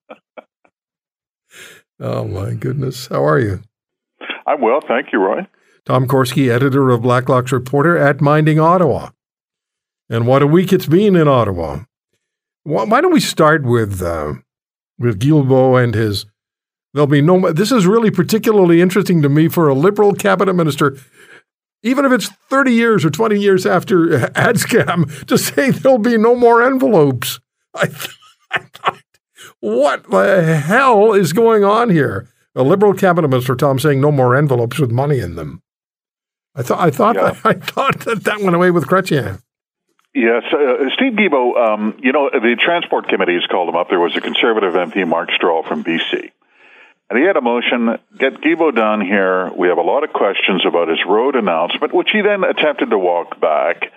Speaker 3: oh, my goodness. How are you?
Speaker 10: I'm well, thank you, Roy.
Speaker 3: Tom Korski, editor of Blacklock's Reporter at Minding Ottawa. And what a week it's been in Ottawa. Why don't we start with uh, with Guilbeault and his There'll be no. This is really particularly interesting to me for a liberal cabinet minister, even if it's 30 years or 20 years after <laughs> ad scam, to say there'll be no more envelopes. I, <laughs> I thought, what the hell is going on here? A liberal cabinet minister, Tom, saying no more envelopes with money in them. I thought I thought yeah. that, <laughs> I thought that that went away with Chrétien.
Speaker 10: Yes, uh, Steve Guilbeault, Um, you know the transport committee has called him up. There was a conservative MP, Mark Strahl from BC, and he had a motion, get Guilbeault down here. We have a lot of questions about his road announcement, which he then attempted to walk back.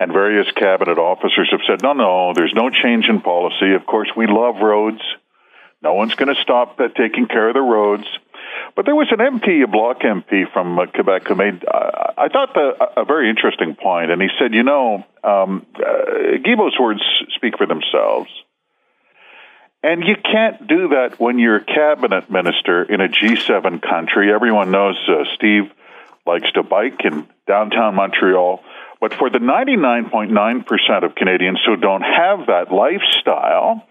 Speaker 10: And various cabinet officers have said, no, no, there's no change in policy. Of course, we love roads. No one's going to stop at taking care of the roads. But there was an MP, a bloc MP from uh, Quebec, who made, uh, I thought, the, a very interesting point. And he said, you know, um, uh, words speak for themselves. And you can't do that when you're a cabinet minister in a G7 country. Everyone knows uh, Steve likes to bike in downtown Montreal. But for the 99.9% of Canadians who don't have that lifestyle,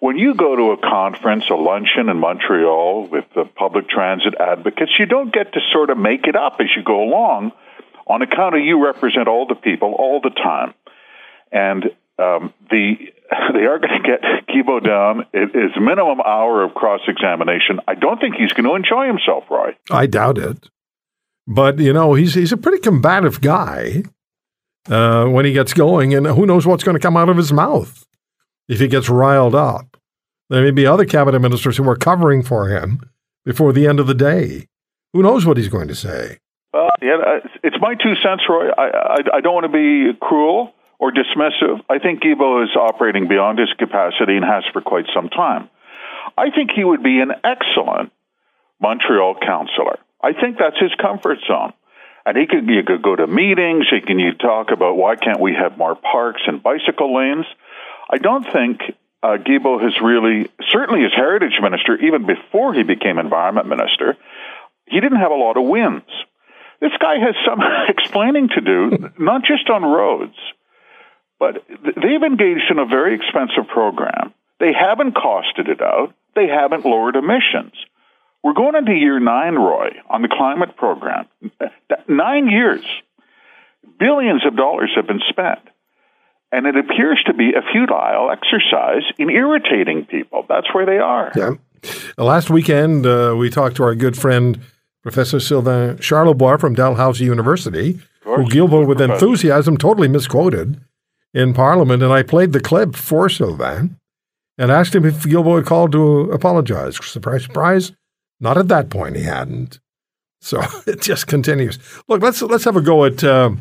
Speaker 10: when you go to a conference, a luncheon in Montreal with the public transit advocates, you don't get to sort of make it up as you go along on account of you represent all the people all the time. And um, the <laughs> they are going to get Guilbeault down It is minimum hour of cross examination. I don't think he's going to enjoy himself, Roy.
Speaker 3: I doubt it. But you know, he's he's a pretty combative guy uh, when he gets going, and who knows what's going to come out of his mouth if he gets riled up. There may be other cabinet ministers who are covering for him before the end of the day. Who knows what he's going to say?
Speaker 10: Uh, yeah, it's my two cents, Roy. I, I, I don't want to be cruel or dismissive. I think Guilbeault is operating beyond his capacity and has for quite some time. I think he would be an excellent Montreal councillor. I think that's his comfort zone. And he could, you could go to meetings. He can you talk about why can't we have more parks and bicycle lanes. I don't think uh, Guilbeault has really, certainly as heritage minister, even before he became environment minister, he didn't have a lot of wins. This guy has some <laughs> explaining to do, not just on roads, but they've engaged in a very expensive program. They haven't costed it out. They haven't lowered emissions. We're going into year nine, Roy, on the climate program. Nine years. Billions of dollars have been spent. And it appears to be a futile exercise in irritating people. That's where they are.
Speaker 3: Yeah. Last weekend, uh, we talked to our good friend, Professor Sylvain Charlebois from Dalhousie University, who Guilbeault, with enthusiasm, totally misquoted in Parliament. And I played the clip for Sylvain and asked him if had called to apologize. Surprise, surprise. Not at that point, he hadn't. So <laughs> it just continues. Look, let's let's have a go at uh,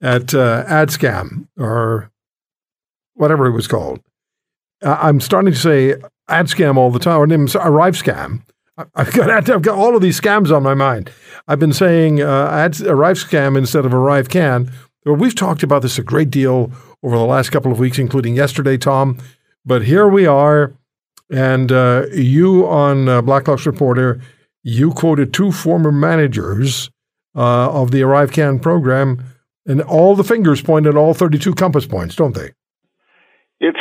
Speaker 3: at uh, AdScam or whatever it was called. I'm starting to say ad scam all the time, or name Arrive Scam. I've got <laughs> I've got all of these scams on my mind. I've been saying uh, ad, Arrive Scam instead of ArriveCan. Well, we've talked about this a great deal over the last couple of weeks, including yesterday, Tom. But here we are and uh, you on uh, Blacklock's Reporter, you quoted two former managers uh, of the ArriveCan program, and all the fingers point at all 32 compass points, don't they?
Speaker 10: It's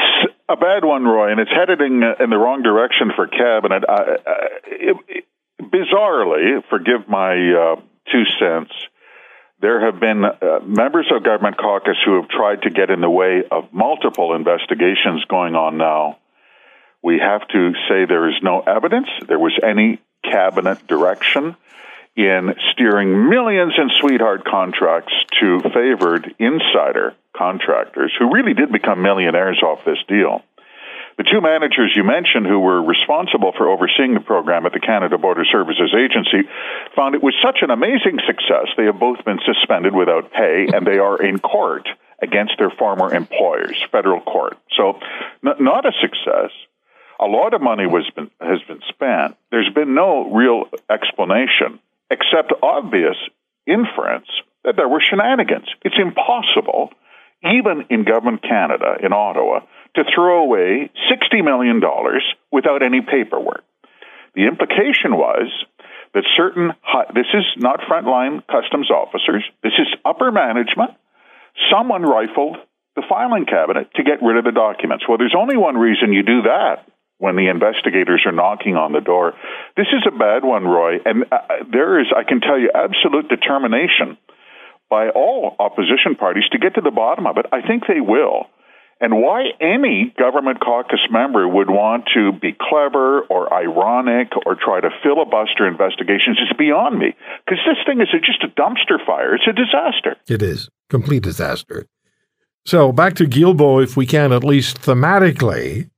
Speaker 10: a bad one, Roy, and it's headed in, in the wrong direction for cabinet. It, it, bizarrely, forgive my uh, two cents, there have been uh, members of government caucus who have tried to get in the way of multiple investigations going on now we have to say there is no evidence there was any cabinet direction in steering millions in sweetheart contracts to favored insider contractors who really did become millionaires off this deal. The two managers you mentioned who were responsible for overseeing the program at the Canada Border Services Agency found it was such an amazing success. They have both been suspended without pay and they are in court against their former employers, federal court. So, n- not a success a lot of money was been, has been spent. There's been no real explanation except obvious inference that there were shenanigans. It's impossible, even in government Canada, in Ottawa, to throw away $60 million without any paperwork. The implication was that certain, this is not frontline customs officers, this is upper management. Someone rifled the filing cabinet to get rid of the documents. Well, there's only one reason you do that when the investigators are knocking on the door. This is a bad one, Roy, and uh, there is, I can tell you, absolute determination by all opposition parties to get to the bottom of it. I think they will. And why any government caucus member would want to be clever or ironic or try to filibuster investigations is beyond me. Because this thing is just a dumpster fire. It's a disaster.
Speaker 3: It is. Complete disaster. So back to Guilbeault, if we can, at least thematically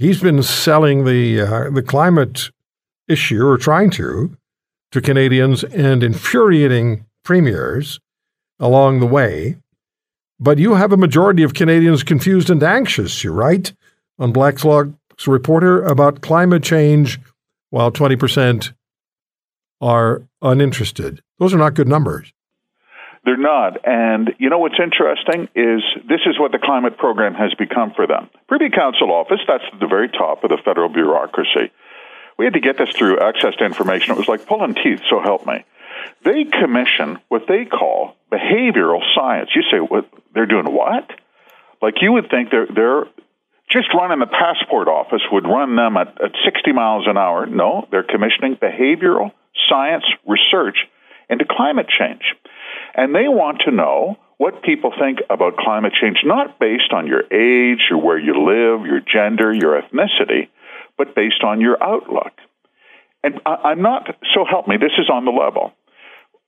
Speaker 3: he's been selling the uh, the climate issue or trying to to Canadians and infuriating premiers along the way. But you have a majority of Canadians confused and anxious, you write on Blacklock's reporter about climate change, while 20% are uninterested. Those are not good numbers.
Speaker 10: They're not. And you know what's interesting is this is what the climate program has become for them. Privy Council office, that's the very top of the federal bureaucracy. We had to get this through access to information. It was like pulling teeth, so help me. They commission what they call behavioral science. You say, what, they're doing what? Like you would think they're, they're just running the passport office would run them at, at 60 miles an hour. No, they're commissioning behavioral science research into climate change. And they want to know what people think about climate change, not based on your age or where you live, your gender, your ethnicity, but based on your outlook. And I'm not, so help me, this is on the level.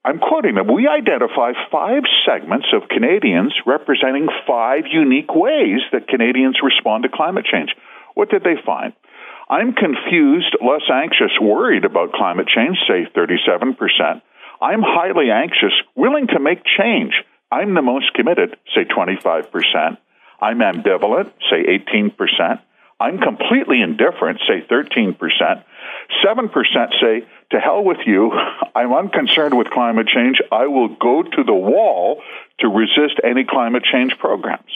Speaker 10: I'm quoting them. We identify five segments of Canadians representing five unique ways that Canadians respond to climate change. What did they find? I'm confused, less anxious, worried about climate change, say 37%. I'm highly anxious, willing to make change. I'm the most committed, say 25%. I'm ambivalent, say 18%. I'm completely indifferent, say 13%. 7% say, to hell with you, <laughs> I'm unconcerned with climate change. I will go to the wall to resist any climate change programs.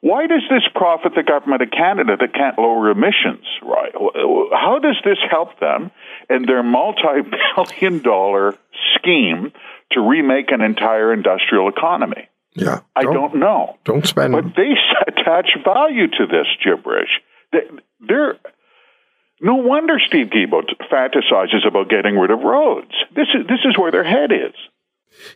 Speaker 10: Why does this profit the government of Canada that can't lower emissions? Right? How does this help them in their multi-billion <laughs> dollar scheme to remake an entire industrial economy?
Speaker 3: Yeah,
Speaker 10: I don't know.
Speaker 3: Don't spend.
Speaker 10: But they <laughs> attach value to this gibberish. They're no wonder Steve Guilbeault fantasizes about getting rid of roads. This is this is where their head is.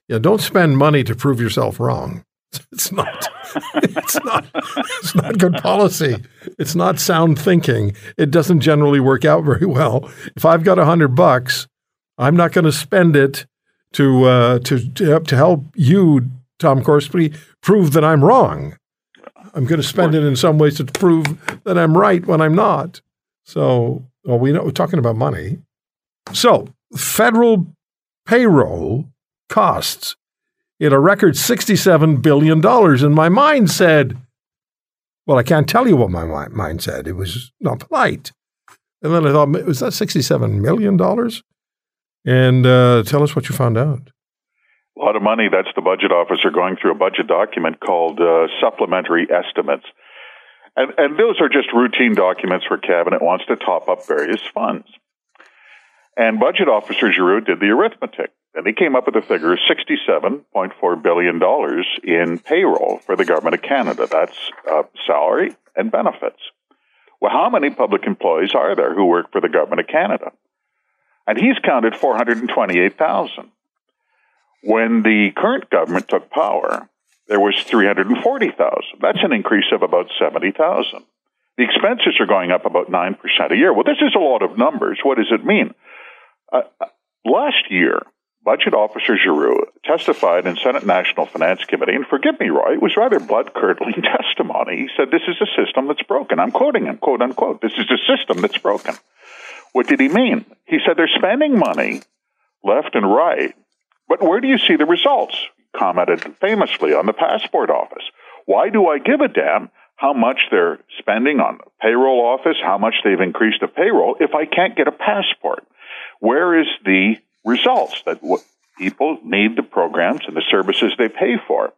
Speaker 3: Yeah, don't spend money to prove yourself wrong. <laughs> It's not. It's not. It's not good policy. It's not sound thinking. It doesn't generally work out very well. If I've got a hundred bucks, I'm not going to spend it to uh, to to help you, Tom Korski, prove that I'm wrong. I'm going to spend it in some ways to prove that I'm right when I'm not. So, well, we know we're talking about money. So, federal payroll costs at a record $67 billion. And my mind said, well, I can't tell you what my mind said. It was not polite. And then I thought, was that $67 million? And uh, tell us what you found out.
Speaker 10: A lot of money. That's the budget officer going through a budget document called uh, supplementary estimates. And, and those are just routine documents where cabinet wants to top up various funds. And budget officer Giroux did the arithmetic, and he came up with a figure of $67.4 billion in payroll for the government of Canada. That's uh, salary and benefits. Well, how many public employees are there who work for the government of Canada? And he's counted 428,000. When the current government took power, there was 340,000. That's an increase of about 70,000. The expenses are going up about 9% a year. Well, this is a lot of numbers. What does it mean? Uh, uh, last year, Budget Officer Giroux testified in Senate National Finance Committee, and forgive me, Roy, it was rather blood curdling <laughs> testimony. He said, This is a system that's broken. I'm quoting him, quote unquote. This is a system that's broken. What did he mean? He said they're spending money left and right, but where do you see the results? He commented famously on the passport office. Why do I give a damn how much they're spending on the payroll office, how much they've increased the payroll if I can't get a passport? Where is the results that people need the programs and the services they pay for?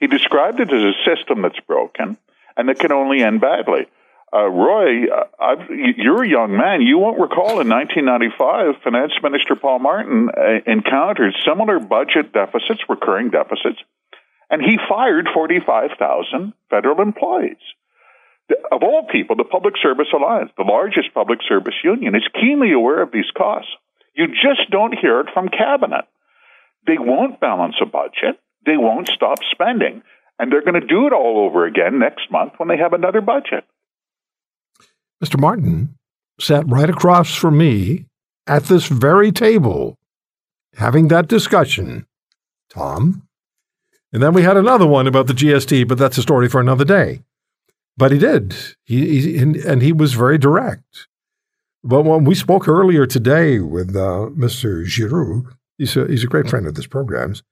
Speaker 10: He described it as a system that's broken and that can only end badly. Uh, Roy, uh, you're a young man. You won't recall in 1995, Finance Minister Paul Martin uh, encountered similar budget deficits, recurring deficits, and he fired 45,000 federal employees. Of all people, the Public Service Alliance, the largest public service union, is keenly aware of these costs. You just don't hear it from cabinet. They won't balance a budget. They won't stop spending. And they're going to do it all over again next month when they have another budget.
Speaker 3: Mr. Martin sat right across from me at this very table having that discussion, Tom. And then we had another one about the GST, but that's a story for another day. But he did. He, he and he was very direct. But when we spoke earlier today with uh, Mr. Giroux, he's a, he's a great friend of this program's,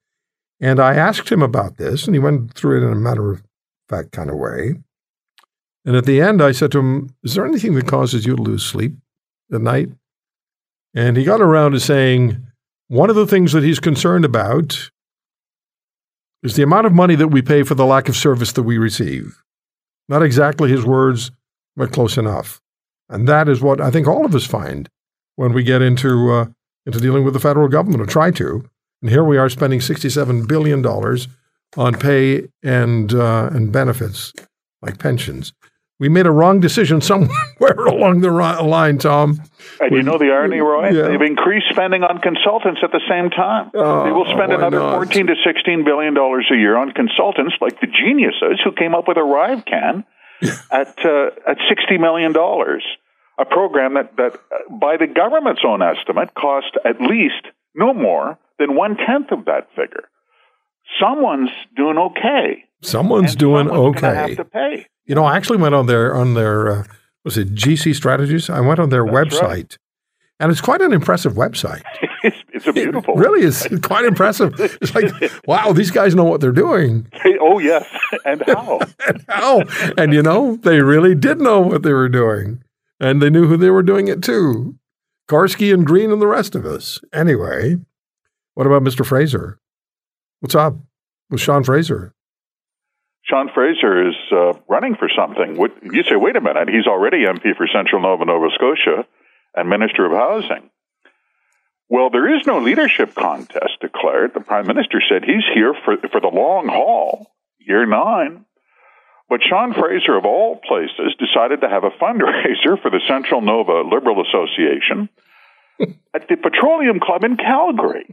Speaker 3: and I asked him about this, and he went through it in a matter of fact kind of way. And at the end, I said to him, Is there anything that causes you to lose sleep at night? And he got around to saying, One of the things that he's concerned about is the amount of money that we pay for the lack of service that we receive. Not exactly his words, but close enough. And that is what I think all of us find when we get into, uh, into dealing with the federal government, or try to. And here we are spending $67 billion on pay and, uh, and benefits like pensions. We made a wrong decision somewhere <laughs> along the line, Tom.
Speaker 10: And you know the irony, Roy?
Speaker 3: Yeah.
Speaker 10: They've increased spending on consultants at the same time.
Speaker 3: Oh,
Speaker 10: they will spend another
Speaker 3: not?
Speaker 10: 14 to 16 billion dollars a year on consultants like the geniuses who came up with ArriveCan at uh, at 60 million dollars. A program that, that, uh, by the government's own estimate, cost at least no more than one tenth of that figure. Someone's doing okay.
Speaker 3: Someone's
Speaker 10: and
Speaker 3: doing
Speaker 10: someone's
Speaker 3: okay.
Speaker 10: Have to pay.
Speaker 3: You know, I actually went on their on their uh, was it GC Strategies? I went on their
Speaker 10: That's
Speaker 3: website,
Speaker 10: right.
Speaker 3: and it's quite an impressive website. <laughs>
Speaker 10: It's, it's a beautiful.
Speaker 3: It really is quite impressive. It's like, <laughs> wow, these guys know what they're doing.
Speaker 10: Oh yes, <laughs> and how?
Speaker 3: And how? And you know, they really did know what they were doing, and they knew who they were doing it to. Korski and Green and the rest of us. Anyway, what about Mr. Fraser? What's up with Sean Fraser?
Speaker 10: Sean Fraser is uh, running for something. What, you say, wait a minute, he's already MP for Central Nova, Nova Scotia, and Minister of Housing. Well, there is no leadership contest declared. The Prime Minister said he's here for, for the long haul, year nine. But Sean Fraser, of all places, decided to have a fundraiser for the Central Nova Liberal Association <laughs> at the Petroleum Club in Calgary.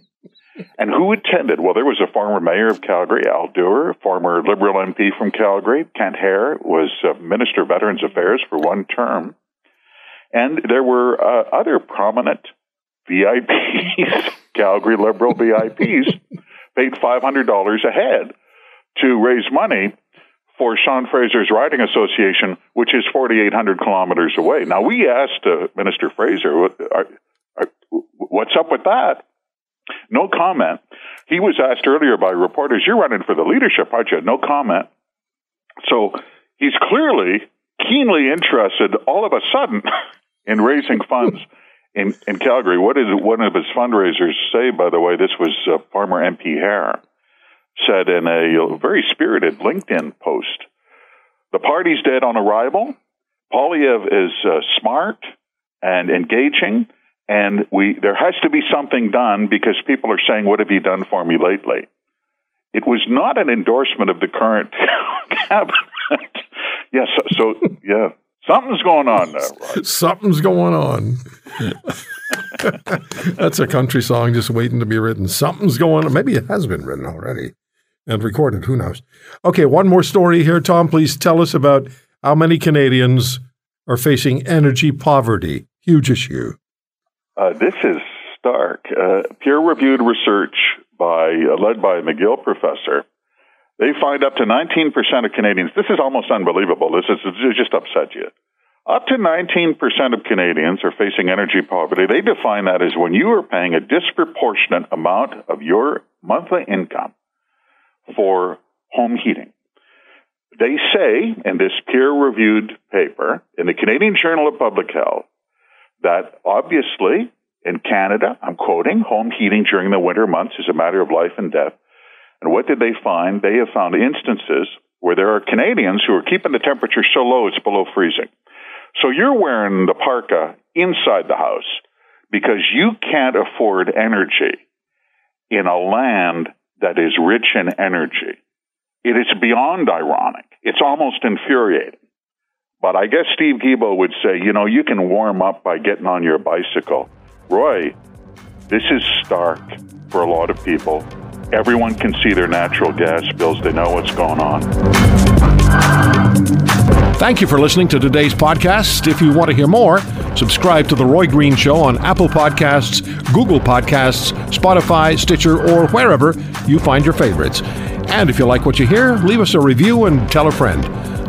Speaker 10: And who attended? Well, there was a former mayor of Calgary, Al Duerr, former Liberal MP from Calgary, Kent Hehr, was uh, Minister of Veterans Affairs for one term. And there were uh, other prominent VIPs, <laughs> Calgary Liberal VIPs, paid $500 a head to raise money for Sean Fraser's Riding Association, which is 4,800 kilometers away. Now, we asked uh, Minister Fraser, what's up with that? No comment. He was asked earlier by reporters, You're running for the leadership, aren't you? No comment. So he's clearly keenly interested all of a sudden <laughs> in raising funds <laughs> in, in Calgary. What did one of his fundraisers say, by the way? This was uh, former MP Hehr, said in a very spirited LinkedIn post The party's dead on arrival. Poilievre is uh, smart and engaging and we there has to be something done because people are saying, "What have you done for me lately?" It was not an endorsement of the current <laughs> cabinet. yes, so, so, yeah, something's going on there. Right?
Speaker 3: Something's going on. <laughs> That's a country song just waiting to be written. Something's going on. Maybe it has been written already and recorded. Who knows? Okay, one more story here, Tom. Please tell us about how many Canadians are facing energy poverty. Huge issue.
Speaker 10: Uh, this is stark. Uh, peer-reviewed research by uh, led by a McGill professor. They find up to 19% of Canadians. This is almost unbelievable. This is this just upset you. Up to 19% of Canadians are facing energy poverty. They define that as when you are paying a disproportionate amount of your monthly income for home heating. They say in this peer reviewed paper in the Canadian Journal of Public Health that obviously in Canada, I'm quoting, home heating during the winter months is a matter of life and death. And what did they find? They have found instances where there are Canadians who are keeping the temperature so low it's below freezing. So you're wearing the parka inside the house because you can't afford energy in a land that is rich in energy. It is beyond ironic. It's almost infuriating. But I guess Steve Guilbeault would say, you know, you can warm up by getting on your bicycle. Roy, this is stark for a lot of people. Everyone can see their natural gas bills. They know what's going on.
Speaker 3: Thank you for listening to today's podcast. If you want to hear more, subscribe to The Roy Green Show on Apple Podcasts, Google Podcasts, Spotify, Stitcher, or wherever you find your favorites. And if you like what you hear, leave us a review and tell a friend.